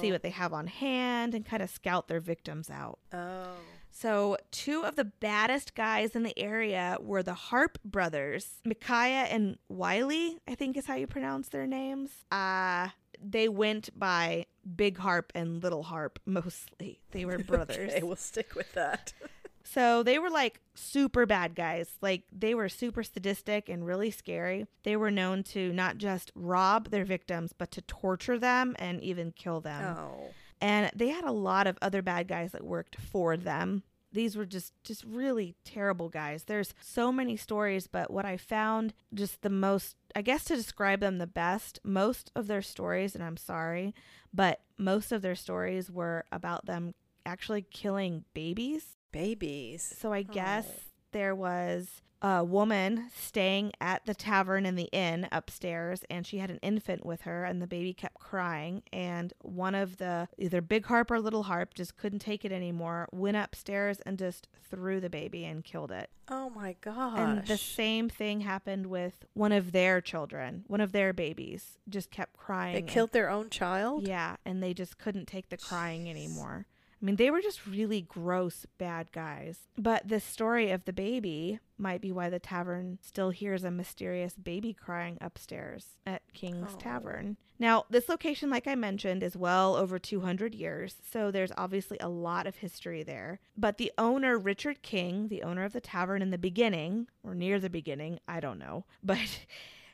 see Oh. what they have on hand, and kind of scout their victims out. Oh. So, two of the baddest guys in the area were the Harpe brothers, Micaiah and Wiley, I think is how you pronounce their names. Uh, they went by Big Harpe and Little Harpe mostly. They were brothers. Okay, we'll stick with that. So they were like super bad guys. Like they were super sadistic and really scary. They were known to not just rob their victims, but to torture them and even kill them oh. And they had a lot of other bad guys that worked for them these were just just really terrible guys there's so many stories but what i found just the most i guess to describe them the best most of their stories and i'm sorry but most of their stories were about them actually killing babies Babies. so i guess Oh. there was a woman staying at the tavern in the inn upstairs and she had an infant with her and the baby kept crying and one of the either big harpe or little harpe just couldn't take it anymore went upstairs and just threw the baby and killed it Oh my gosh. and the same thing happened with one of their children one of their babies just kept crying They and- killed their own child? yeah and they just couldn't take the crying anymore I mean, they were just really gross bad guys. But the story of the baby might be why the tavern still hears a mysterious baby crying upstairs at King's Oh. Tavern. Now, this location, like I mentioned, is well over 200 years, so there's obviously a lot of history there. But the owner, Richard King, the owner of the tavern in the beginning, or near the beginning, I don't know, but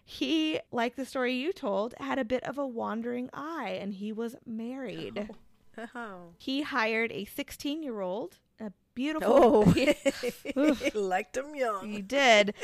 he, like the story you told, had a bit of a wandering eye and he was married. Oh. He hired a 16 year old, a beautiful. Oh, he liked him young. he did.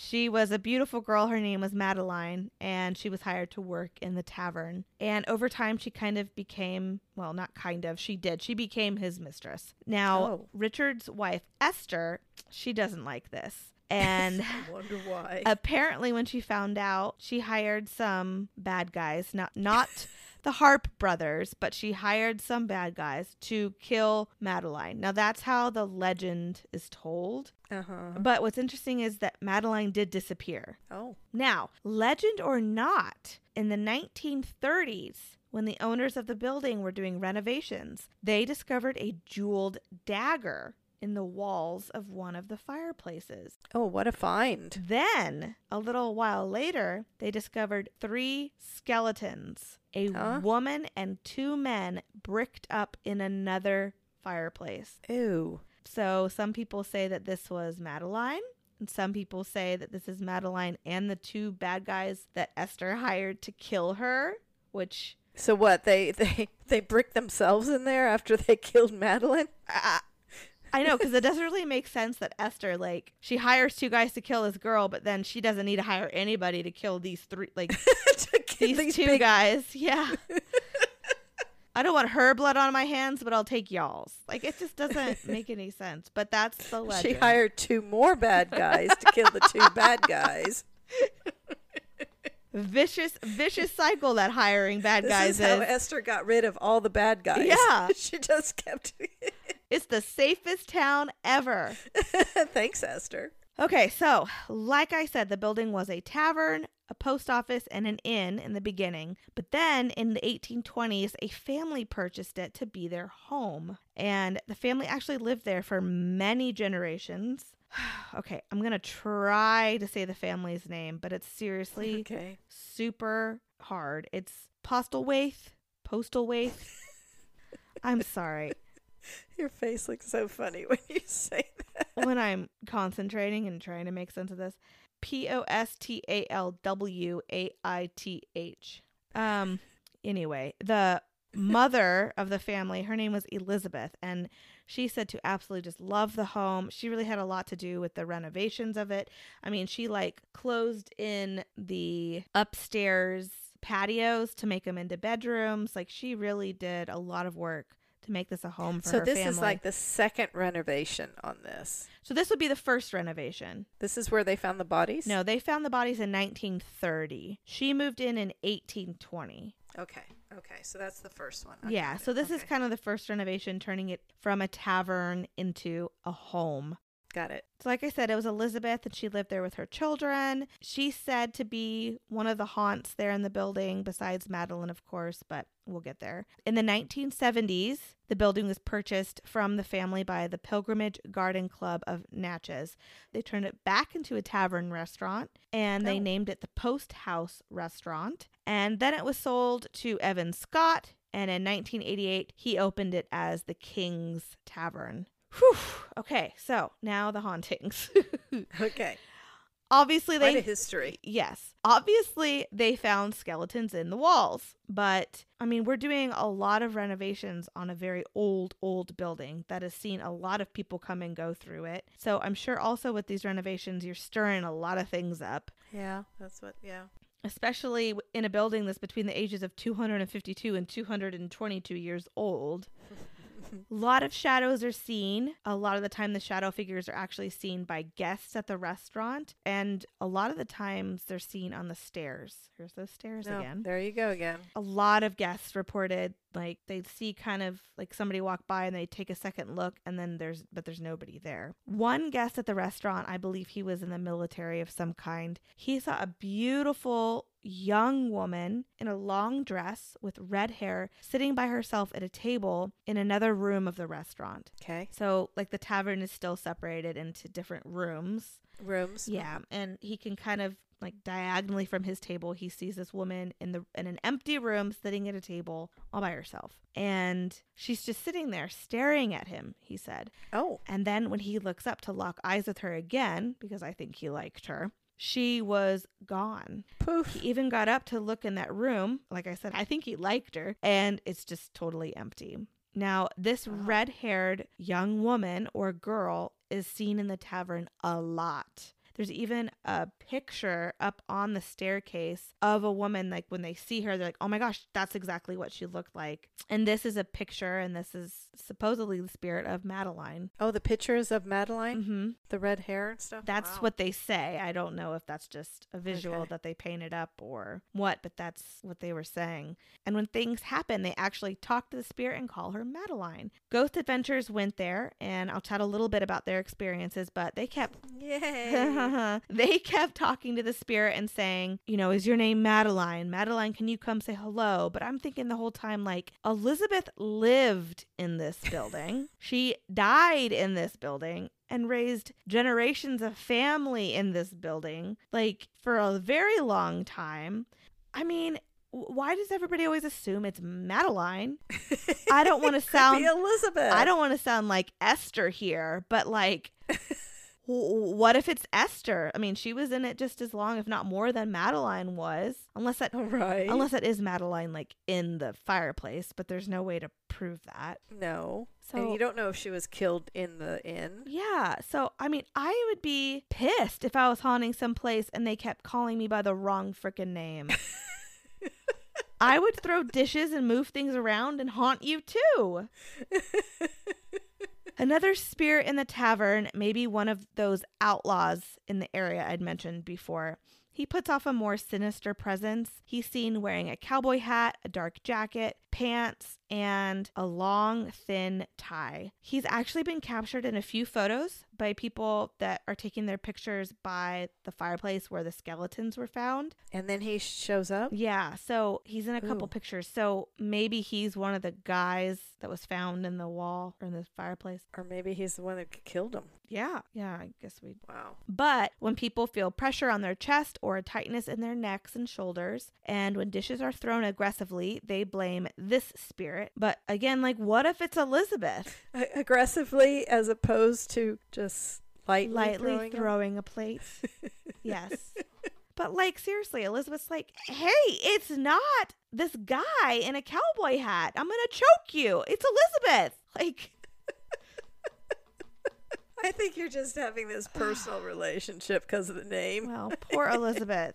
She was a beautiful girl. Her name was Madeline, and she was hired to work in the tavern. And over time, she kind of became well, not kind of, she did. She became his mistress. Now, Oh. Richard's wife, Esther, she doesn't like this. And I wonder why. apparently when she found out she hired some bad guys not not the harpe brothers but she hired some bad guys to kill madeline now that's how the legend is told Uh-huh. but what's interesting is that madeline did disappear Oh. now legend or not in the 1930s when the owners of the building were doing renovations they discovered a jeweled dagger in the walls of one of the fireplaces Oh, what a find. then, a little while later, they discovered three skeletons a Huh? woman and two men bricked up in another fireplace. Ew. So, some people say that this was Madeline, and some people say that this is Madeline and the two bad guys that Esther hired to kill her, which So what? They they they bricked themselves in there after they killed Madeline? I, I know because it doesn't really make sense that Esther like she hires two guys to kill this girl, but then she doesn't need to hire anybody to kill these three like to kill these, two big- guys. Yeah. I don't want her blood on my hands, but I'll take y'all's. Like it just doesn't make any sense. But that's the legend. She hired two more bad guys to kill the two bad guys. vicious, vicious cycle that hiring bad This guys is how is. Esther got rid of all the bad guys. Yeah. she just kept. It's the safest town ever. Thanks, Esther. Okay, so like I said, the building was a tavern, a post office, and an inn in the beginning. But then in the 1820s, a family purchased it to be their home. And the family actually lived there for many generations. okay, I'm going to try to say the family's name, but it's seriously Okay. super hard. It's Postelwaith, Postalwaith. I'm sorry. Your face looks so funny when you say that. when I'm concentrating and trying to make sense of this. P O S T A L W A I T H. Um anyway, the mother of the family, her name was Elizabeth and she said to absolutely just love the home. She really had a lot to do with the renovations of it. I mean, she like closed in the upstairs patios to make them into bedrooms. Like she really did a lot of work to make this a home for So her this family. is like the second renovation on this. So this would be the first renovation. This is where they found the bodies. No, they found the bodies in 1930. She moved in in 1820. Okay. Okay. So that's the first one. I yeah, so this is kind of the first renovation, turning it from a tavern into a home. Got it. So, like I said, it was Elizabeth, and she lived there with her children. She's said to be one of the haunts there in the building, besides Madeline, of course, but we'll get there. In the 1970s, the building was purchased from the family by the Pilgrimage Garden Club of Natchez. They turned it back into a tavern restaurant, and they Oh. named it the Post House Restaurant. And then it was sold to Evan Scott, and in 1988, he opened it as the King's Tavern. Whew. Okay, so now the hauntings. Okay. Obviously, Quite they a history. Yes. Obviously, they found skeletons in the walls. But, I mean, we're doing a lot of renovations on a very old, old building that has seen a lot of people come and go through it. So, I'm sure also with these renovations, you're stirring a lot of things up, Yeah. That's what. Yeah. especially in a building that's between the ages of 252 and 222 years old. A lot of shadows are seen. A lot of the time, the shadow figures are actually seen by guests at the restaurant, and a lot of the times they're seen on the stairs. Here's those stairs No, again. there you go again. A lot of guests reported like they'd see kind of like somebody walk by and they take a second look, and then there's but there's nobody there. One guest at the restaurant, I believe he was in the military of some kind. He saw a beautiful young woman in a long dress with red hair sitting by herself at a table in another room of the restaurant. Okay. So, like, the tavern is still separated into different rooms. Rooms. Yeah, and he can kind of like diagonally from his table, he sees this woman in the in an empty room sitting at a table all by herself. And she's just sitting there staring at him, he said. Oh. And then when he looks up to lock eyes with her again, because I think he liked her, she was gone. Poof. He even got up to look in that room. Like I said, I think he liked her, and it's just totally empty. Now, this Wow. red haired young woman or girl is seen in the tavern a lot. There's even a picture up on the staircase of a woman, like when they see her, they're like, oh my gosh, that's exactly what she looked like. And this is a picture, and this is supposedly the spirit of Madeline. Oh, the pictures of Madeline, hmm the red hair and stuff. That's Wow. what they say. I don't know if that's just a visual Okay. that they painted up or what, but that's what they were saying. And when things happen, they actually talk to the spirit and call her Madeline. Ghost Adventures went there, and I'll chat a little bit about their experiences, but they kept Yay. Uh-huh. they kept talking to the spirit and saying, you know, is your name Madeline? Madeline, can you come say hello? But I'm thinking the whole time, like, Elizabeth lived in this building. she died in this building and raised generations of family in this building, like, for a very long time. I mean, why does everybody always assume it's Madeline? I don't want to sound Elizabeth. I don't want to sound like Esther here, but like, what if it's Esther? I mean, she was in it just as long, if not more, than Madeline was. Unless that, right. unless that is Madeline, like in the fireplace, but there's no way to prove that. no. So and you don't know if she was killed in the inn. yeah, so I mean, I would be pissed if I was haunting someplace and they kept calling me by the wrong freaking name. I would throw dishes and move things around and haunt you too. Another spirit in the tavern, maybe one of those outlaws in the area I'd mentioned before. He puts off a more sinister presence. He's seen wearing a cowboy hat, a dark jacket, pants, and a long, thin tie. He's actually been captured in a few photos by people that are taking their pictures by the fireplace where the skeletons were found. And then he shows up. Yeah, so he's in a couple Ooh. pictures. So maybe he's one of the guys that was found in the wall or in the fireplace. Or maybe he's the one that killed him. Yeah, yeah, I guess we. Wow. But when people feel pressure on their chest or a tightness in their necks and shoulders, and when dishes are thrown aggressively, they blame this spirit. But again, like, what if it's Elizabeth aggressively as opposed to just lightly, lightly throwing, throwing, a plate? yes. But like seriously, Elizabeth's like, "Hey, it's not this guy in a cowboy hat. I'm going to choke you. It's Elizabeth." Like I think you're just having this personal relationship because of the name. Well, poor Elizabeth.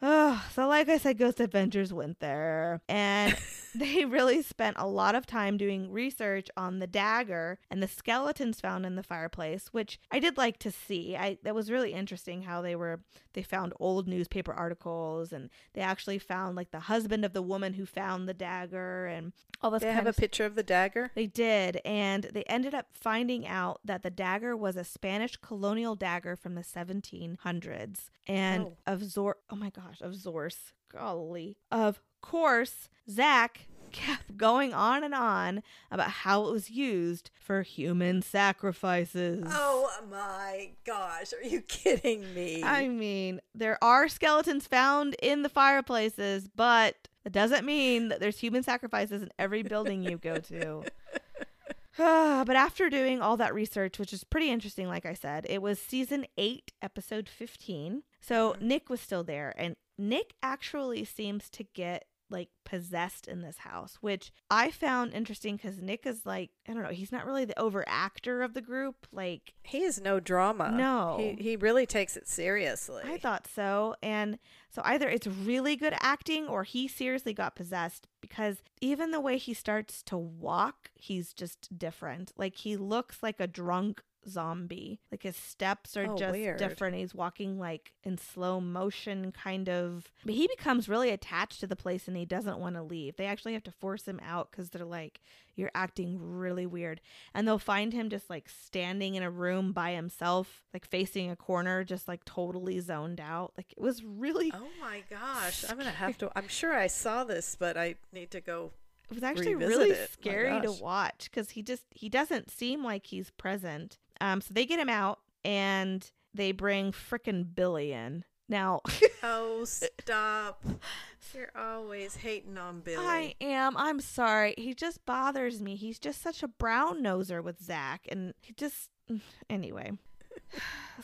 Oh, so like I said, Ghost Adventures went there, and they really spent a lot of time doing research on the dagger and the skeletons found in the fireplace, which I did like to see. I that was really interesting how they were they found old newspaper articles and they actually found like the husband of the woman who found the dagger and all this They kind have a picture of the dagger. they did, and they ended up finding out that the dagger was a Spanish colonial dagger from the 1700s, and Oh. of Zor. Oh my gosh, of Zorse, golly. Of course, Zach kept going on and on about how it was used for human sacrifices. Oh my gosh, are you kidding me? I mean, there are skeletons found in the fireplaces, but it doesn't mean that there's human sacrifices in every building you go to. but after doing all that research, which is pretty interesting, like I said, it was season eight, episode 15. So mm-hmm. Nick was still there, and Nick actually seems to get like possessed in this house, which I found interesting because Nick is like, I don't know, he's not really the over actor of the group. Like, he is no drama. No. he he really takes it seriously. I thought so. And so either it's really good acting or he seriously got possessed because even the way he starts to walk, he's just different. Like he looks like a drunk zombie. Like his steps are Oh, just weird. different. He's walking like in slow motion, kind of. But he becomes really attached to the place and he doesn't want to leave. They actually have to force him out because they're like, you're acting really weird. And they'll find him just like standing in a room by himself, like facing a corner, just like totally zoned out. Like it was really, Oh my gosh. I'm going to have to. I'm sure I saw this, but I need to go. It was actually revisit really it. Scary to watch because he just, he doesn't seem like he's present. Um, so they get him out and they bring frickin' Billy in. Now, Oh, stop. You're always hating on Billy. I am. I'm sorry. He just bothers me. He's just such a brown noser with Zach, and he just anyway.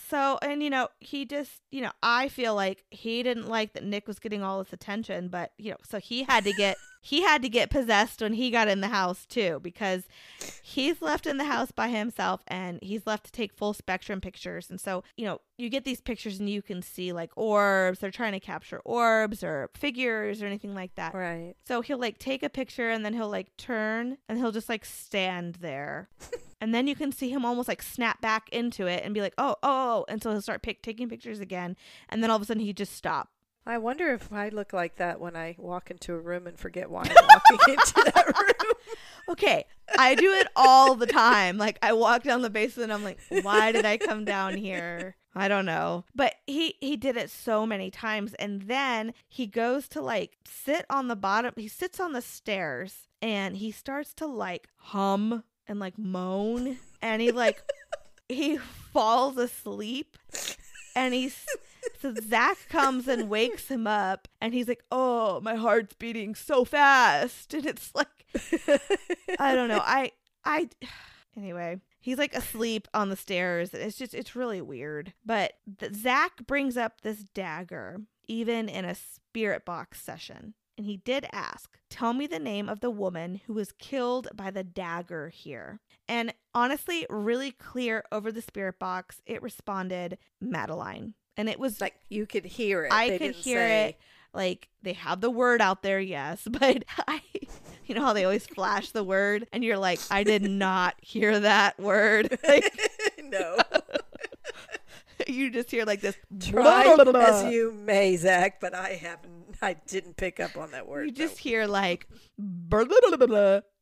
So, and you know, he just, you know, I feel like he didn't like that Nick was getting all this attention, but you know, so he had to get he had to get possessed when he got in the house too because he's left in the house by himself and he's left to take full spectrum pictures. And so, you know, you get these pictures and you can see like orbs, they're trying to capture orbs or figures or anything like that. Right. So he'll like take a picture and then he'll like turn and he'll just like stand there. and then you can see him almost like snap back into it and be like, oh, oh, oh. And so he'll start pick, taking pictures again. And then all of a sudden he just stop. I wonder if I look like that when I walk into a room and forget why I'm walking into that room. Okay. I do it all the time. Like I walk down the basement I'm like, why did I come down here? I don't know. But he he did it so many times and then he goes to like sit on the bottom. He sits on the stairs and he starts to like hum and like moan and he like he falls asleep and he's so Zach comes and wakes him up and he's like, Oh, my heart's beating so fast. And it's like I don't know. I I anyway. He's like asleep on the stairs. It's just it's really weird. But th- Zach brings up this dagger even in a spirit box session. And he did ask, "Tell me the name of the woman who was killed by the dagger here." And honestly, really clear over the spirit box, it responded Madeline. And it was like you could hear it. I They could hear say- it. Like they have the word out there, yes, but I, you know how they always flash the word, and you're like, I did not hear that word. Like no. you just hear like this. Try as you may, Zach, but I haven't. I didn't pick up on that word. You no. just hear like,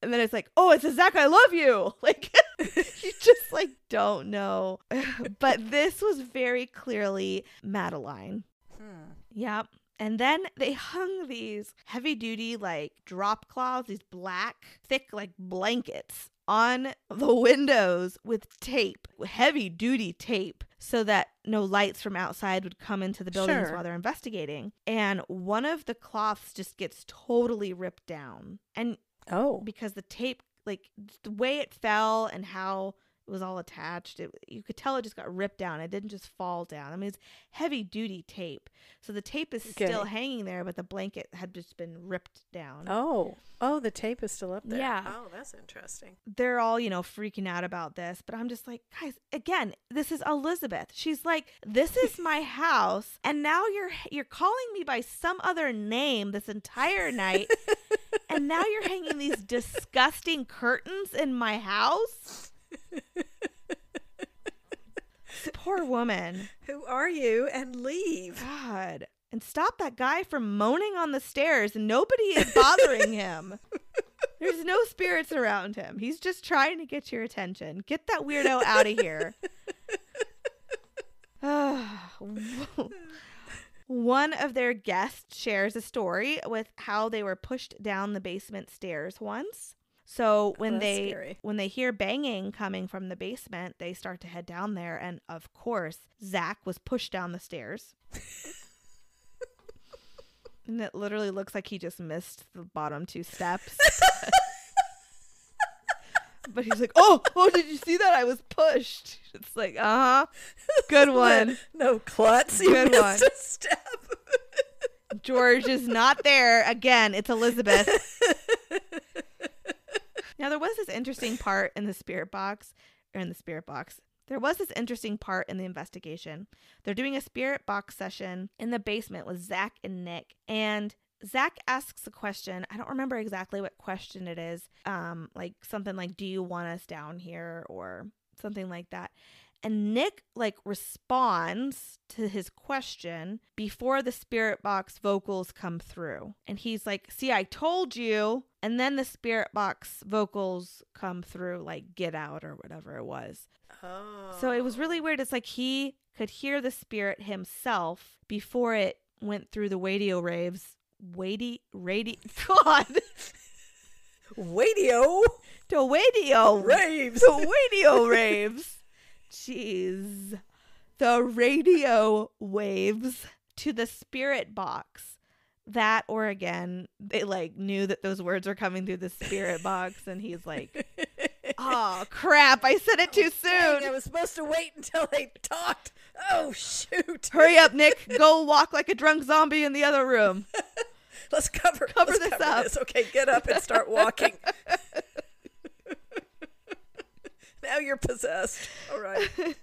and then it's like, oh, it's a Zach, I love you. Like you just like don't know. But this was very clearly Madeline. Hmm. Yep. And then they hung these heavy duty, like drop cloths, these black, thick, like blankets on the windows with tape, heavy duty tape, so that no lights from outside would come into the buildings Sure. while they're investigating. And one of the cloths just gets totally ripped down. And Oh. because the tape, like the way it fell and how it was all attached, it, you could tell it just got ripped down. It didn't just fall down. I mean, it's heavy duty tape. So the tape is still hanging there, but the blanket had just been ripped down. Oh. Oh, the tape is still up there. Yeah. Oh, that's interesting. They're all, you know, freaking out about this, but I'm just like, guys, again, this is Elizabeth. She's like, this is my house, and now you're you're calling me by some other name this entire night, and now you're hanging these disgusting curtains in my house. Poor woman. Who are you? And leave. God. And stop that guy from moaning on the stairs nobody is bothering him. There's no spirits around him. He's just trying to get your attention. Get that weirdo out of here. One of their guests shares a story with how they were pushed down the basement stairs once. So oh, when that's they scary. when they hear banging coming from the basement, they start to head down there, and of course, Zach was pushed down the stairs. and it literally looks like he just missed the bottom two steps. but he's like, "Oh, oh, did you see that? I was pushed." It's like, uh huh, good one. No klutz. You Good one. a step. George is not there again. It's Elizabeth. Now there was this interesting part in the spirit box, or in the spirit box. There was this interesting part in the investigation. They're doing a spirit box session in the basement with Zach and Nick, and Zach asks a question. I don't remember exactly what question it is. Um, like something like, "Do you want us down here?" or something like that. And Nick like responds to his question before the spirit box vocals come through. And he's like, "See, I told you." And then the spirit box vocals come through like "Get out" or whatever it was. Oh. So it was really weird. It's like he could hear the spirit himself before it went through the radio raves. Weighty, radio, God, radio the radio raves. the radio raves. Jeez. The radio waves to the spirit box. That or again, they like knew that those words were coming through the spirit box and he's like, "Oh crap, I said it too Dang, I was supposed to wait until they talked. Oh shoot! Hurry up, Nick. Go walk like a drunk zombie in the other room." Let's cover Cover let's this up. this. Okay, get up and start walking. now you're possessed. All right.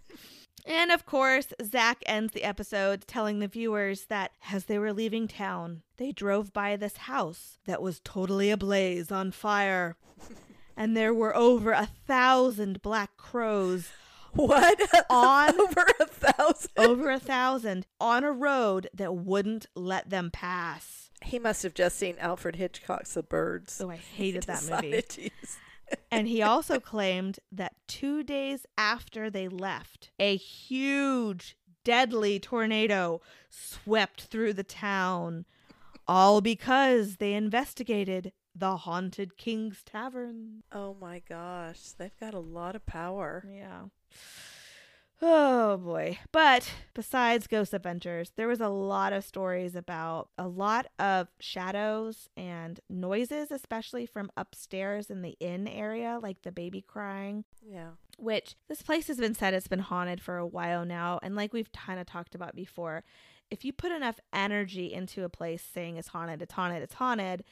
And of course, Zach ends the episode telling the viewers that as they were leaving town, they drove by this house that was totally ablaze on fire. and there were over a thousand black crows, What? On- over a thousand. over a thousand, on a road that wouldn't let them pass. He must have just seen Alfred Hitchcock's The Birds. So I hated that movie. And he also claimed that two days after they left, a huge, deadly tornado swept through the town. All because they investigated the Haunted King's Tavern. Oh my gosh, they've got a lot of power. Yeah. Oh boy. But besides Ghost Adventures, there was a lot of stories about a lot of shadows and noises, especially from upstairs in the inn area, like the baby crying Yeah. which this place has been said it's been haunted for a while now. And like we've kind of talked about before, if you put enough energy into a place saying it's haunted, it's haunted, it's haunted,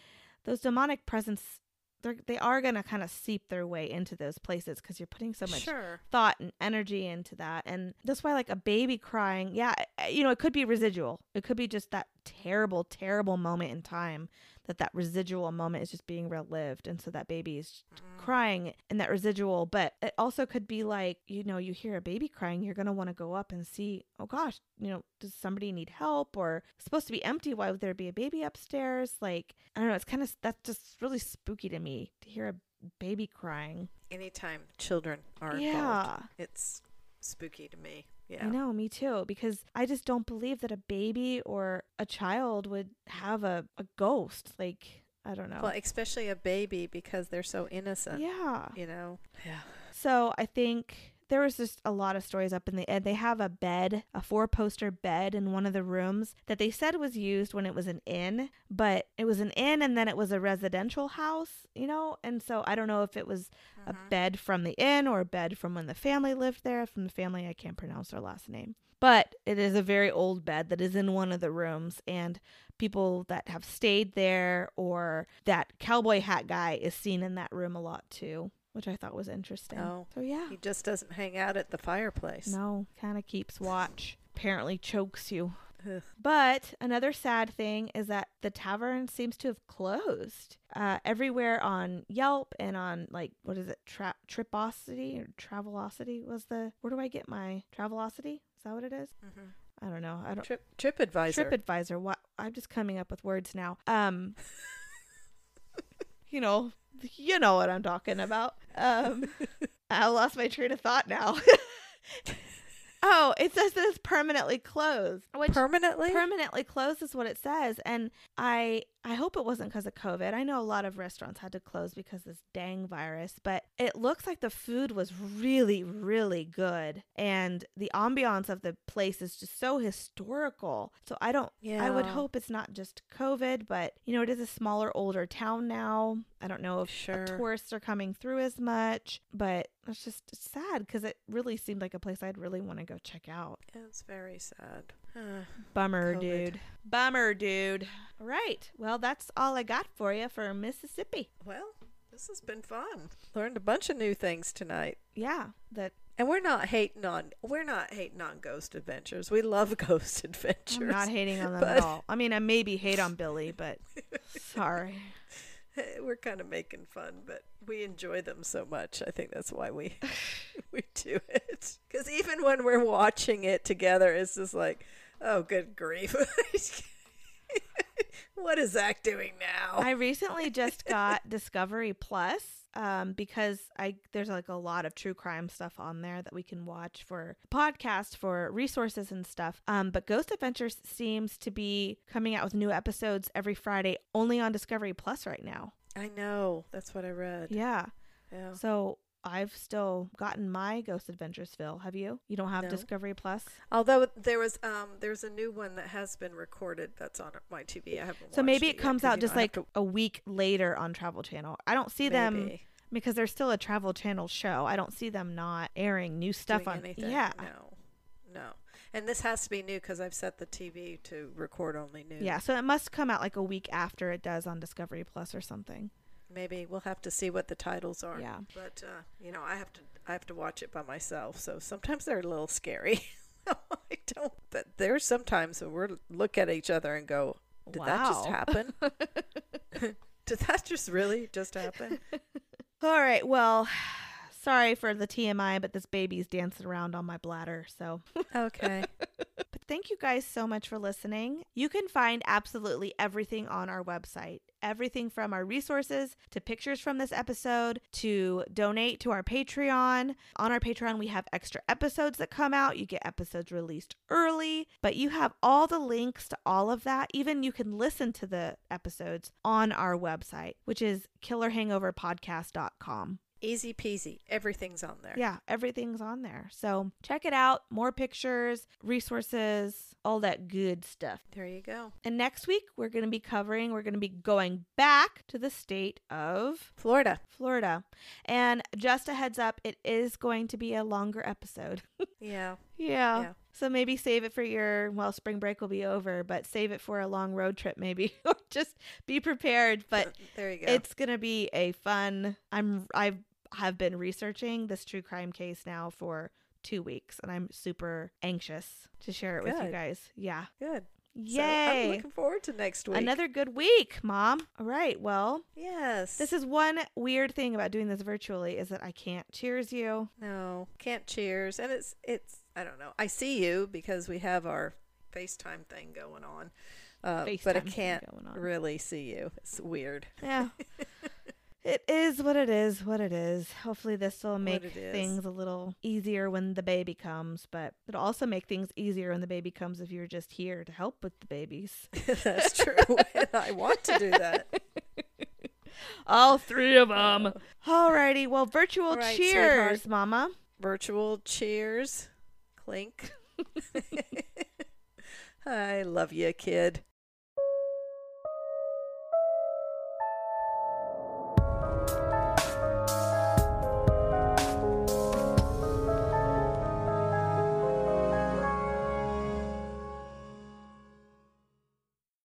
those demonic presence, they're, they are going to kind of seep their way into those places because you're putting so much Sure. thought and energy into that. And that's why, like, a baby crying, yeah, eh, you know, it could be residual. It could be just that terrible, terrible moment in time that that residual moment is just being relived. And so that baby is mm. crying in that residual. But it also could be like, you know, you hear a baby crying, you're going to want to go up and see, oh gosh, you know, does somebody need help? Or supposed to be empty. Why would there be a baby upstairs? Like, I don't know. It's kind of, that's just really spooky to me to hear a baby crying. Anytime children are Yeah. involved, it's spooky to me. Yeah. I know, me too, because I just don't believe that a baby or a child would have a, a ghost. Like, I don't know. Well, especially a baby because they're so innocent. yeah. You know. Yeah. So I think there was just a lot of stories up in the ed. They have a bed, a four poster bed in one of the rooms that they said was used when it was an inn, but it was an inn and then it was a residential house, you know? And so I don't know if it was a mm-hmm. bed from the inn or a bed from when the family lived there. From the family, I can't pronounce their last name. But it is a very old bed that is in one of the rooms, and people that have stayed there or that cowboy hat guy is seen in that room a lot too, which I thought was interesting. Oh. So yeah. He just doesn't hang out at the fireplace. No, kind of keeps watch. Apparently chokes you. Ugh. But another sad thing is that the tavern seems to have closed. Uh, everywhere on Yelp and on like what is it, Tra- Tripocity or Travelocity was the. Where do I get my Travelocity? Is that what it is? Mhm. I don't know. I don't. Trip TripAdvisor. TripAdvisor. What? I'm just coming up with words now. Um, you know, you know what I'm talking about. Um, I lost my train of thought now. oh, it says that it's permanently closed. Which Permanently. permanently closed is what it says, and I I hope it wasn't because of COVID. I know a lot of restaurants had to close because of this dang virus, but it looks like the food was really really good, and the ambiance of the place is just so historical. So I don't. I would hope it's not just COVID, but you know, it is a smaller, older town now. I don't know if Sure. tourists are coming through as much, but it's just sad because it really seemed like a place I'd really want to go check out. It's very sad. Uh, Bummer, COVID. dude. Bummer, dude. All right. Well, that's all I got for you for Mississippi. well, this has been fun. Learned a bunch of new things tonight. Yeah, that And we're not hating on we're not hating on Ghost Adventures. We love Ghost Adventures. I'm not hating on them but- at all. I mean, I maybe hate on Billy, but sorry. We're kind of making fun, but we enjoy them so much. I think that's why we we do it. Because even when we're watching it together, it's just like, oh, good grief. what is Zak doing now? I recently just got Discovery Plus um, because I there's like a lot of true crime stuff on there that we can watch for podcast for resources and stuff. Um, but Ghost Adventures seems to be coming out with new episodes every Friday only on Discovery Plus right now. I know. That's what I read. Yeah. Yeah. So I've still gotten my Ghost Adventures fill. Have you? You don't have No. Discovery Plus? Although there was um there's a new one that has been recorded that's on my TV. I haven't. So maybe it it yet out just know, I have like a week later on Travel Channel. I don't see to- them because they're still a Travel Channel show. I don't see them not airing new stuff doing on. anything. Yeah. No. No. And this has to be new because I've set the TV to record only new. Yeah, so it must come out like a week after it does on Discovery Plus or something. Maybe we'll have to see what the titles are. Yeah. But uh, you know, I have to I have to watch it by myself. So sometimes they're a little scary. I don't. But there's sometimes when we're look at each other and go, "Did that just happen? Did that just really just happen?" All right, well, sorry for the TMI, but this baby's dancing around on my bladder, so. okay. Thank you guys so much for listening. You can find absolutely everything on our website. Everything from our resources to pictures from this episode to donate to our Patreon. On our Patreon, we have extra episodes that come out. You get episodes released early, but you have all the links to all of that. Even you can listen to the episodes on our website, which is killerhangoverpodcast.com. Easy peasy. Everything's on there. Yeah, everything's on there. So check it out. More pictures, resources, all that good stuff. There you go. And next week, we're going to be covering, we're going to be going back to the state of Florida. Florida. And just a heads up, it is going to be a longer episode. Yeah. Yeah. Yeah. So maybe save it for your, well, spring break will be over, but save it for a long road trip maybe. or just be prepared. But uh, there you go. it's gonna be a fun. I'm I have been researching this true crime case now for two weeks, and I'm super anxious to share it with you guys. Yeah, good. yay! So I'm looking forward to next week. Another good week, Mom. All right, well, yes. this is one weird thing about doing this virtually is that I can't cheers you. No, can't cheers. And it's it's I don't know. I see you because we have our FaceTime thing going on. Uh, but I can't really see you. It's weird. Yeah. It is what it is, what it is. Hopefully, this will make things a little easier when the baby comes, but it'll also make things easier when the baby comes if you're just here to help with the babies. That's true. and I want to do that. All three of them. Alrighty, well, virtual right, cheers, sweetheart. Mama. Virtual cheers. Clink. I love you, kid.